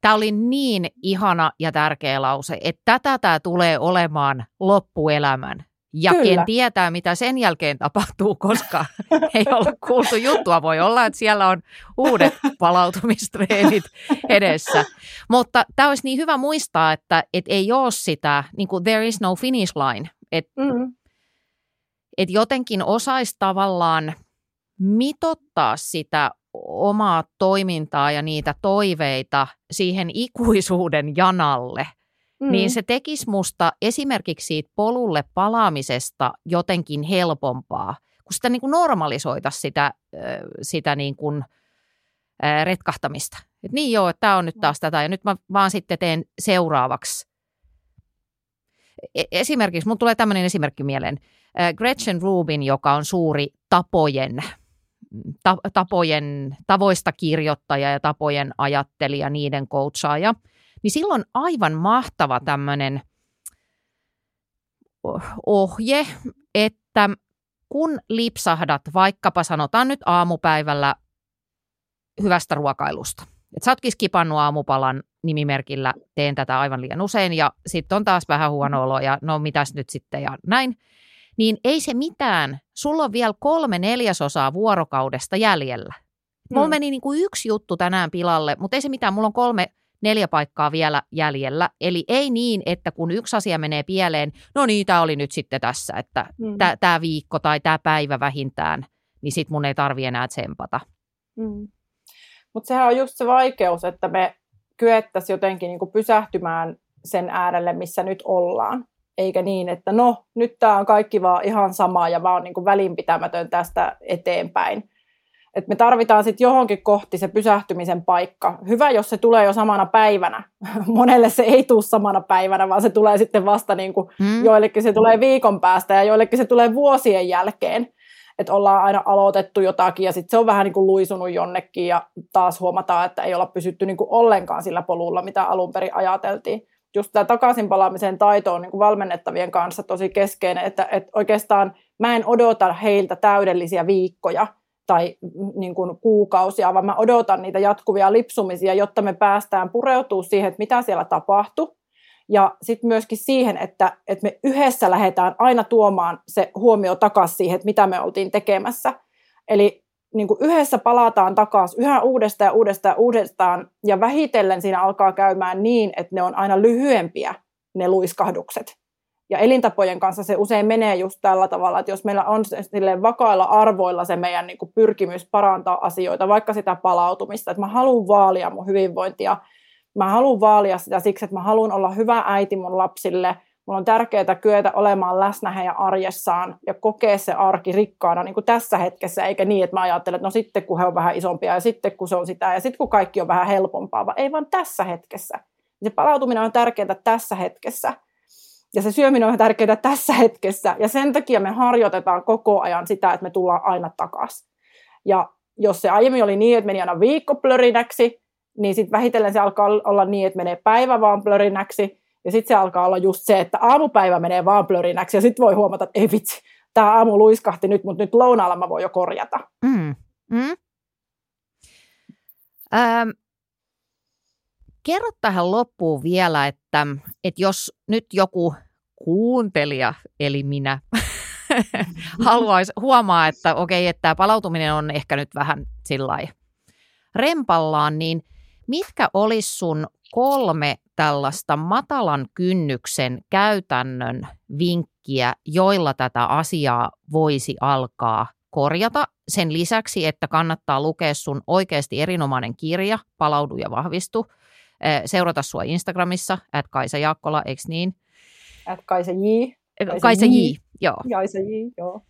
S3: Tämä oli niin ihana ja tärkeä lause, että tätä tämä tulee olemaan loppuelämän. Ja Kyllä. ken tietää, mitä sen jälkeen tapahtuu, koska ei ole kuultu juttua. Voi olla, että siellä on uudet palautumistreenit edessä. Mutta tämä olisi niin hyvä muistaa, että et ei ole sitä, niin kuin there is no finish line. Että mm. et jotenkin osaisi tavallaan mitottaa sitä omaa toimintaa ja niitä toiveita siihen ikuisuuden janalle – mm. niin se tekisi musta esimerkiksi siitä polulle palaamisesta jotenkin helpompaa, kun sitä niin kuin normalisoita sitä, sitä niin kuin, retkahtamista. Et niin joo, että tämä on nyt taas tätä ja nyt mä vaan sitten teen seuraavaksi. E, esimerkiksi, mun tulee tämmöinen esimerkki mieleen. Gretchen Rubin, joka on suuri tapojen, ta, tapojen, tavoista kirjoittaja ja tapojen ajattelija, niiden coachaaja – niin silloin aivan mahtava tämmöinen ohje, että kun lipsahdat vaikkapa sanotaan nyt aamupäivällä hyvästä ruokailusta, että sä ootkin skipannut aamupalan nimimerkillä, teen tätä aivan liian usein ja sitten on taas vähän huono olo ja no mitäs nyt sitten ja näin, niin ei se mitään. Sulla on vielä kolme neljäsosaa vuorokaudesta jäljellä. Mulla hmm. meni niin kuin yksi juttu tänään pilalle, mutta ei se mitään. Mulla on kolme neljä paikkaa vielä jäljellä. Eli ei niin, että kun yksi asia menee pieleen, no niin, tämä oli nyt sitten tässä, että mm. tämä viikko tai tämä päivä vähintään, niin sitten mun ei tarvi enää tsempata. Mm.
S1: Mutta sehän on just se vaikeus, että me kyettäisiin jotenkin niin pysähtymään sen äärelle, missä nyt ollaan. Eikä niin, että no, nyt tämä on kaikki vaan ihan sama ja vaan niin välinpitämätön tästä eteenpäin Et me tarvitaan sitten johonkin kohti se pysähtymisen paikka. Hyvä, jos se tulee jo samana päivänä. Monelle se ei tule samana päivänä, vaan se tulee sitten vasta niin kuin mm. joillekin se tulee viikon päästä ja joillekin se tulee vuosien jälkeen. Että ollaan aina aloitettu jotakin ja sitten se on vähän niin kuin luisunut jonnekin ja taas huomataan, että ei olla pysytty niin kuin ollenkaan sillä polulla, mitä alun perin ajateltiin just tämä takaisin palaamisen taito on niin kuin valmennettavien kanssa tosi keskeinen, että, että oikeastaan mä en odota heiltä täydellisiä viikkoja tai niin kuin kuukausia, vaan mä odotan niitä jatkuvia lipsumisia, jotta me päästään pureutuu siihen, että mitä siellä tapahtuu. Ja sitten myöskin siihen, että, että me yhdessä lähdetään aina tuomaan se huomio takaisin siihen, että mitä me oltiin tekemässä. Eli niin kuin yhdessä palataan takaisin yhä uudestaan ja uudestaan ja uudestaan, ja vähitellen siinä alkaa käymään niin, että ne on aina lyhyempiä, ne luiskahdukset. Ja elintapojen kanssa se usein menee just tällä tavalla, että jos meillä on vakailla arvoilla se meidän niin kuin pyrkimys parantaa asioita, vaikka sitä palautumista, että mä haluan vaalia mun hyvinvointia, mä haluan vaalia sitä siksi, että mä haluan olla hyvä äiti mun lapsille – Mulla on tärkeää kyetä olemaan läsnä heidän arjessaan ja kokea se arki rikkaana niin kuin tässä hetkessä, eikä niin, että mä ajattelen, että no sitten kun he on vähän isompia ja sitten kun se on sitä ja sitten kun kaikki on vähän helpompaa, vaan ei vaan tässä hetkessä. Se palautuminen on tärkeää tässä hetkessä. Ja se syöminen on tärkeää tässä hetkessä. Ja sen takia me harjoitetaan koko ajan sitä, että me tullaan aina takaisin. Ja jos se aiemmin oli niin, että meni aina viikko plörinäksi, niin sitten vähitellen se alkaa olla niin, että menee päivä vaan plörinäksi. Ja sitten se alkaa olla just se, että aamupäivä menee vaan plörinäksi ja sitten voi huomata, että ei vitsi, tämä aamu luiskahti nyt, mutta nyt lounaalla mä voin jo korjata. Mm. Mm.
S3: Ähm, kerro tähän loppuun vielä, että, että jos nyt joku kuuntelija, eli minä, haluaisi huomaa, että okei, että tämä palautuminen on ehkä nyt vähän sillä rempallaan, niin mitkä olisi sun kolme tällaista matalan kynnyksen käytännön vinkkiä, joilla tätä asiaa voisi alkaa korjata. Sen lisäksi, että kannattaa lukea sun oikeasti erinomainen kirja, Palaudu ja vahvistu, seurata sua Instagramissa, at Kaisa Jaakkola, eikö niin?
S1: At Kaisa J.
S3: Kaisa, Kaisa J. J, joo.
S1: Kaisa J, joo.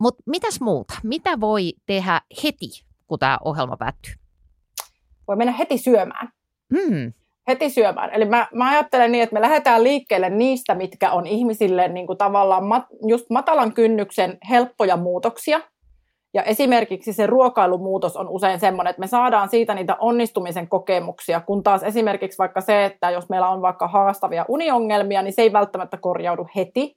S3: Mutta mitäs muuta? Mitä voi tehdä heti, kun tämä ohjelma päättyy?
S1: Voi mennä heti syömään. Hmm heti syömään. Eli mä, mä ajattelen niin, että me lähdetään liikkeelle niistä, mitkä on ihmisille niin kuin tavallaan mat, just matalan kynnyksen helppoja muutoksia. Ja esimerkiksi se ruokailumuutos on usein semmoinen, että me saadaan siitä niitä onnistumisen kokemuksia, kun taas esimerkiksi vaikka se, että jos meillä on vaikka haastavia uniongelmia, niin se ei välttämättä korjaudu heti,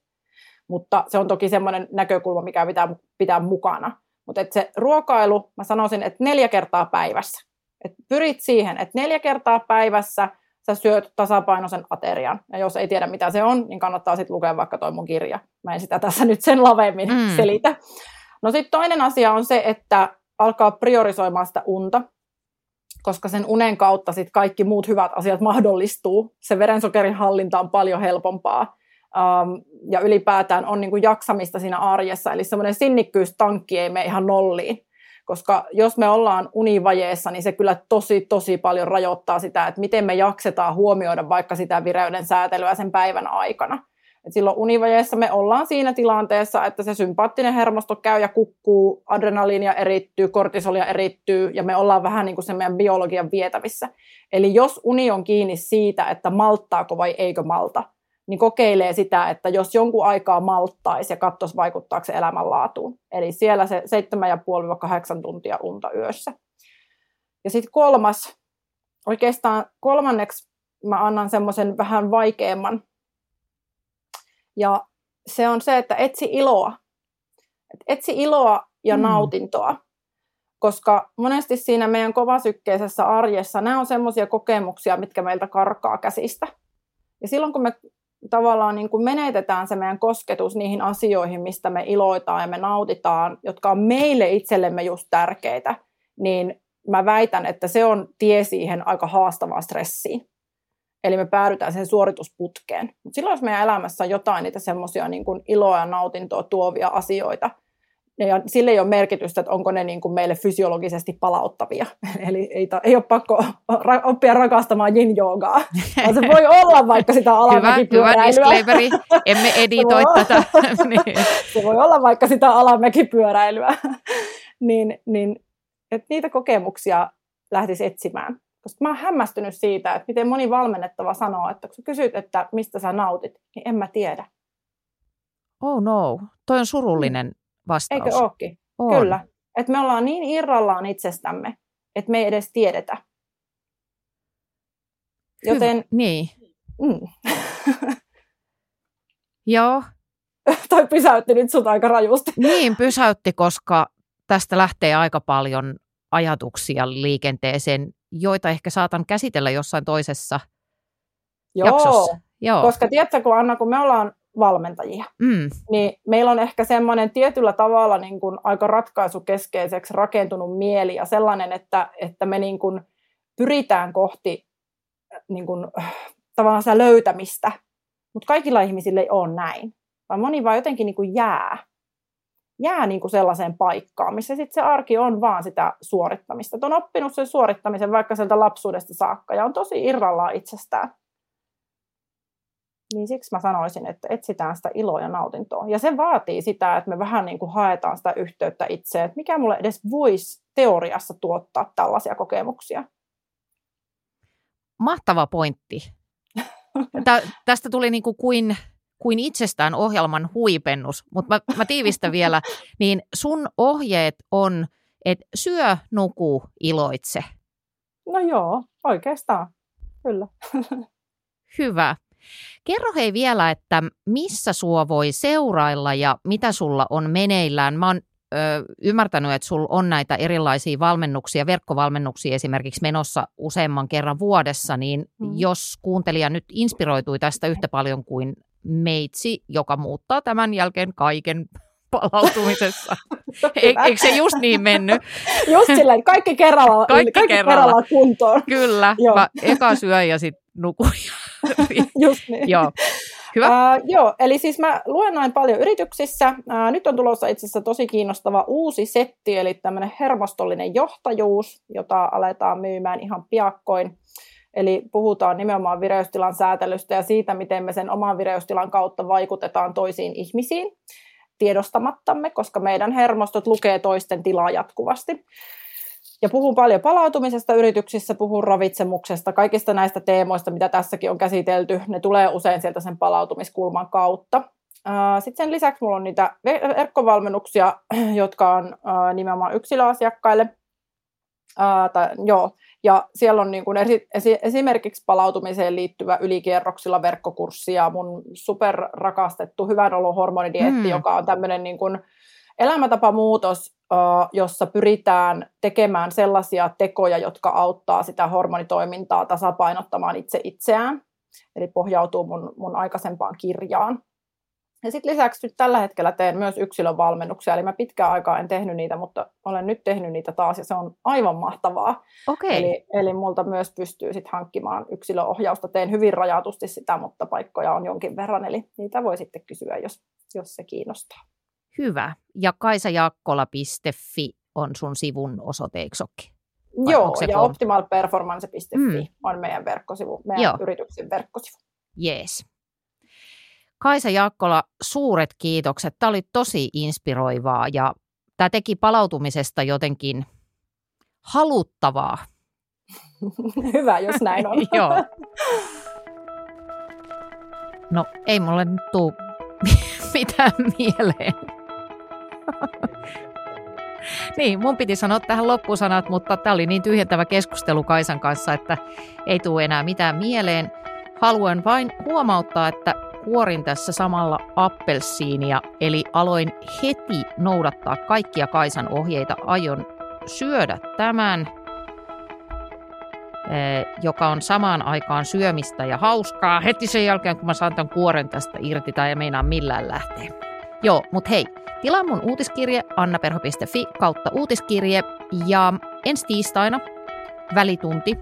S1: mutta se on toki semmoinen näkökulma, mikä pitää pitää mukana. Mutta se ruokailu, mä sanoisin, että neljä kertaa päivässä. Et pyrit siihen, että neljä kertaa päivässä sä syöt tasapainoisen aterian. Ja jos ei tiedä, mitä se on, niin kannattaa sitten lukea vaikka toi mun kirja. Mä en sitä tässä nyt sen lavemmin mm. selitä. No sitten toinen asia on se, että alkaa priorisoimaan sitä unta, koska sen unen kautta sitten kaikki muut hyvät asiat mahdollistuu. Se verensokerin hallinta on paljon helpompaa. Um, ja ylipäätään on niin kuin jaksamista siinä arjessa, eli semmoinen sinnikkyystankki ei mene ihan nolliin koska jos me ollaan univajeessa, niin se kyllä tosi, tosi paljon rajoittaa sitä, että miten me jaksetaan huomioida vaikka sitä vireyden säätelyä sen päivän aikana. Et silloin univajeessa me ollaan siinä tilanteessa, että se sympaattinen hermosto käy ja kukkuu, adrenaliinia erittyy, kortisolia erittyy ja me ollaan vähän niin kuin se meidän biologian vietävissä. Eli jos uni on kiinni siitä, että malttaako vai eikö malta, niin kokeilee sitä, että jos jonkun aikaa malttaisi ja katsoisi vaikuttaako se elämänlaatuun. Eli siellä se 7,5-8 tuntia unta yössä. Ja sitten kolmas, oikeastaan kolmanneksi mä annan semmoisen vähän vaikeamman. Ja se on se, että etsi iloa. Et etsi iloa ja mm. nautintoa. Koska monesti siinä meidän kovasykkeisessä arjessa nämä on semmoisia kokemuksia, mitkä meiltä karkaa käsistä. Ja silloin kun me tavallaan niin kuin menetetään se meidän kosketus niihin asioihin, mistä me iloitaan ja me nautitaan, jotka on meille itsellemme just tärkeitä, niin mä väitän, että se on tie siihen aika haastavaan stressiin. Eli me päädytään sen suoritusputkeen. Mutta silloin, jos meidän elämässä on jotain niitä semmoisia niin iloa ja nautintoa tuovia asioita, ja sille ei ole merkitystä, että onko ne niin kuin meille fysiologisesti palauttavia. Eli ei, ta, ei ole pakko ra- oppia rakastamaan yin joogaa, vaan se voi olla vaikka sitä alamäkipyöräilyä.
S3: Hyvä, hyvä disclaimeri, emme editoi tätä.
S1: niin. Se voi olla vaikka sitä alamäkipyöräilyä. niin, niin että niitä kokemuksia lähtisi etsimään. Koska mä oon hämmästynyt siitä, että miten moni valmennettava sanoo, että kun sä kysyt, että mistä sä nautit, niin en mä tiedä.
S3: Oh no, toi on surullinen vastaus.
S1: Eikö ookin?
S3: On.
S1: Kyllä. Että me ollaan niin irrallaan itsestämme, että me ei edes tiedetä. Joten,
S3: Hyvä. Niin,
S1: mm,
S3: joo.
S1: toi pysäytti nyt sut aika rajusti.
S3: Niin pysäytti, koska tästä lähtee aika paljon ajatuksia liikenteeseen, joita ehkä saatan käsitellä jossain toisessa jaksossa. Joo.
S1: koska tiedätkö, kun Anna, kun me ollaan valmentajia,
S3: Mm,
S1: niin meillä on ehkä semmoinen tietyllä tavalla niin kuin aika ratkaisukeskeiseksi rakentunut mieli ja sellainen, että, että me niin kuin pyritään kohti äh, niin kuin, äh, tavallaan sitä löytämistä, mutta kaikilla ihmisillä ei ole näin, vaan moni vaan jotenkin niin kuin jää, jää niin kuin sellaiseen paikkaan, missä sitten se arki on vaan sitä suorittamista. Et on oppinut sen suorittamisen vaikka sieltä lapsuudesta saakka ja on tosi irrallaan itsestään. Niin siksi mä sanoisin, että etsitään sitä iloa ja nautintoa. Ja se vaatii sitä, että me vähän niin kuin haetaan sitä yhteyttä itseen, että mikä mulle edes voisi teoriassa tuottaa tällaisia kokemuksia.
S3: mahtava pointti. Tä, tästä tuli niin kuin kuin, kuin itsestään ohjelman huipennus, mutta mä, mä tiivistän vielä, niin sun ohjeet on, että syö, nuku, iloitse.
S1: No joo, oikeastaan. Kyllä.
S3: Hyvä. Kerro hei vielä, että missä sua voi seurailla ja mitä sulla on meneillään. Mä oon ö, ymmärtänyt, että sulla on näitä erilaisia valmennuksia, verkkovalmennuksia esimerkiksi menossa useamman kerran vuodessa, niin
S1: Mm.
S3: jos kuuntelija nyt inspiroitui tästä yhtä paljon kuin meitsi, joka muuttaa tämän jälkeen kaiken palautumisessa. E- eikö se just niin mennyt?
S1: Just silleen, kaikki kerralla,
S3: Kaikki
S1: kaikki
S3: kerralla.
S1: kerralla kuntoon.
S3: Kyllä.
S1: Joo.
S3: Mä eka syön ja sitten nukun.
S1: Just niin.
S3: Joo. Hyvä.
S1: Ää, joo, eli siis mä luennoin paljon yrityksissä. Ää, nyt on tulossa itse asiassa tosi kiinnostava uusi setti, eli tämmöinen hermostollinen johtajuus, jota aletaan myymään ihan piakkoin. Eli puhutaan nimenomaan vireystilan säätelystä ja siitä, miten me sen oman vireystilan kautta vaikutetaan toisiin ihmisiin tiedostamattamme, koska meidän hermostot lukee toisten tilaa jatkuvasti. Ja puhun paljon palautumisesta yrityksissä, puhun ravitsemuksesta, kaikista näistä teemoista, mitä tässäkin on käsitelty. Ne tulee usein sieltä sen palautumiskulman kautta. Sitten sen lisäksi mulla on niitä ver- verkkovalmennuksia, jotka on nimenomaan yksilöasiakkaille. Tai, joo. Ja siellä on niin kuin esi- esi- esimerkiksi palautumiseen liittyvä ylikierroksilla verkkokurssi ja mun superrakastettu hyvän olon hormonidietti,
S3: Mm.
S1: joka on tämmöinen niin kuin elämäntapamuutos, jossa pyritään tekemään sellaisia tekoja, jotka auttaa sitä hormonitoimintaa tasapainottamaan itse itseään. Eli pohjautuu mun, mun aikaisempaan kirjaan. Ja sitten lisäksi nyt tällä hetkellä teen myös yksilövalmennuksia, eli mä pitkään aikaa en tehnyt niitä, mutta olen nyt tehnyt niitä taas ja se on aivan mahtavaa.
S3: Okei.
S1: Eli, eli multa myös pystyy sitten hankkimaan yksilöohjausta. Teen hyvin rajatusti sitä, mutta paikkoja on jonkin verran, eli niitä voi sitten kysyä, jos, jos se kiinnostaa.
S3: Hyvä. Ja kaisajaakkola.fi on sun sivun osoite, eikö? Vai
S1: Joo, ja
S3: kom-
S1: optimalperformance.fi
S3: Mm.
S1: on meidän verkkosivu, meidän. Joo. yrityksen verkkosivu.
S3: Jees. Kaisa Jaakkola, suuret kiitokset. Tämä oli tosi inspiroivaa ja tämä teki palautumisesta jotenkin haluttavaa.
S1: Hyvä, jos näin on.
S3: Joo. No ei mulle nyt tuu mitään mieleen. niin, mun piti sanoa tähän loppusanat, mutta tämä oli niin tyhjentävä keskustelu Kaisan kanssa, että ei tule enää mitään mieleen. Haluan vain huomauttaa, että kuorin tässä samalla appelsiinia, eli aloin heti noudattaa kaikkia Kaisan ohjeita. Aion syödä tämän eh, joka on samaan aikaan syömistä ja hauskaa heti sen jälkeen, kun mä saan tämän kuoren tästä irti tai ei meinaa millään lähteä. Joo, mutta hei, tilaa mun uutiskirje annaperho.fi kautta uutiskirje ja ensi tiistaina välitunti,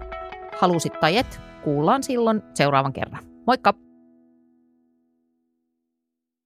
S3: halusit tai et, kuullaan silloin seuraavan kerran. Moikka!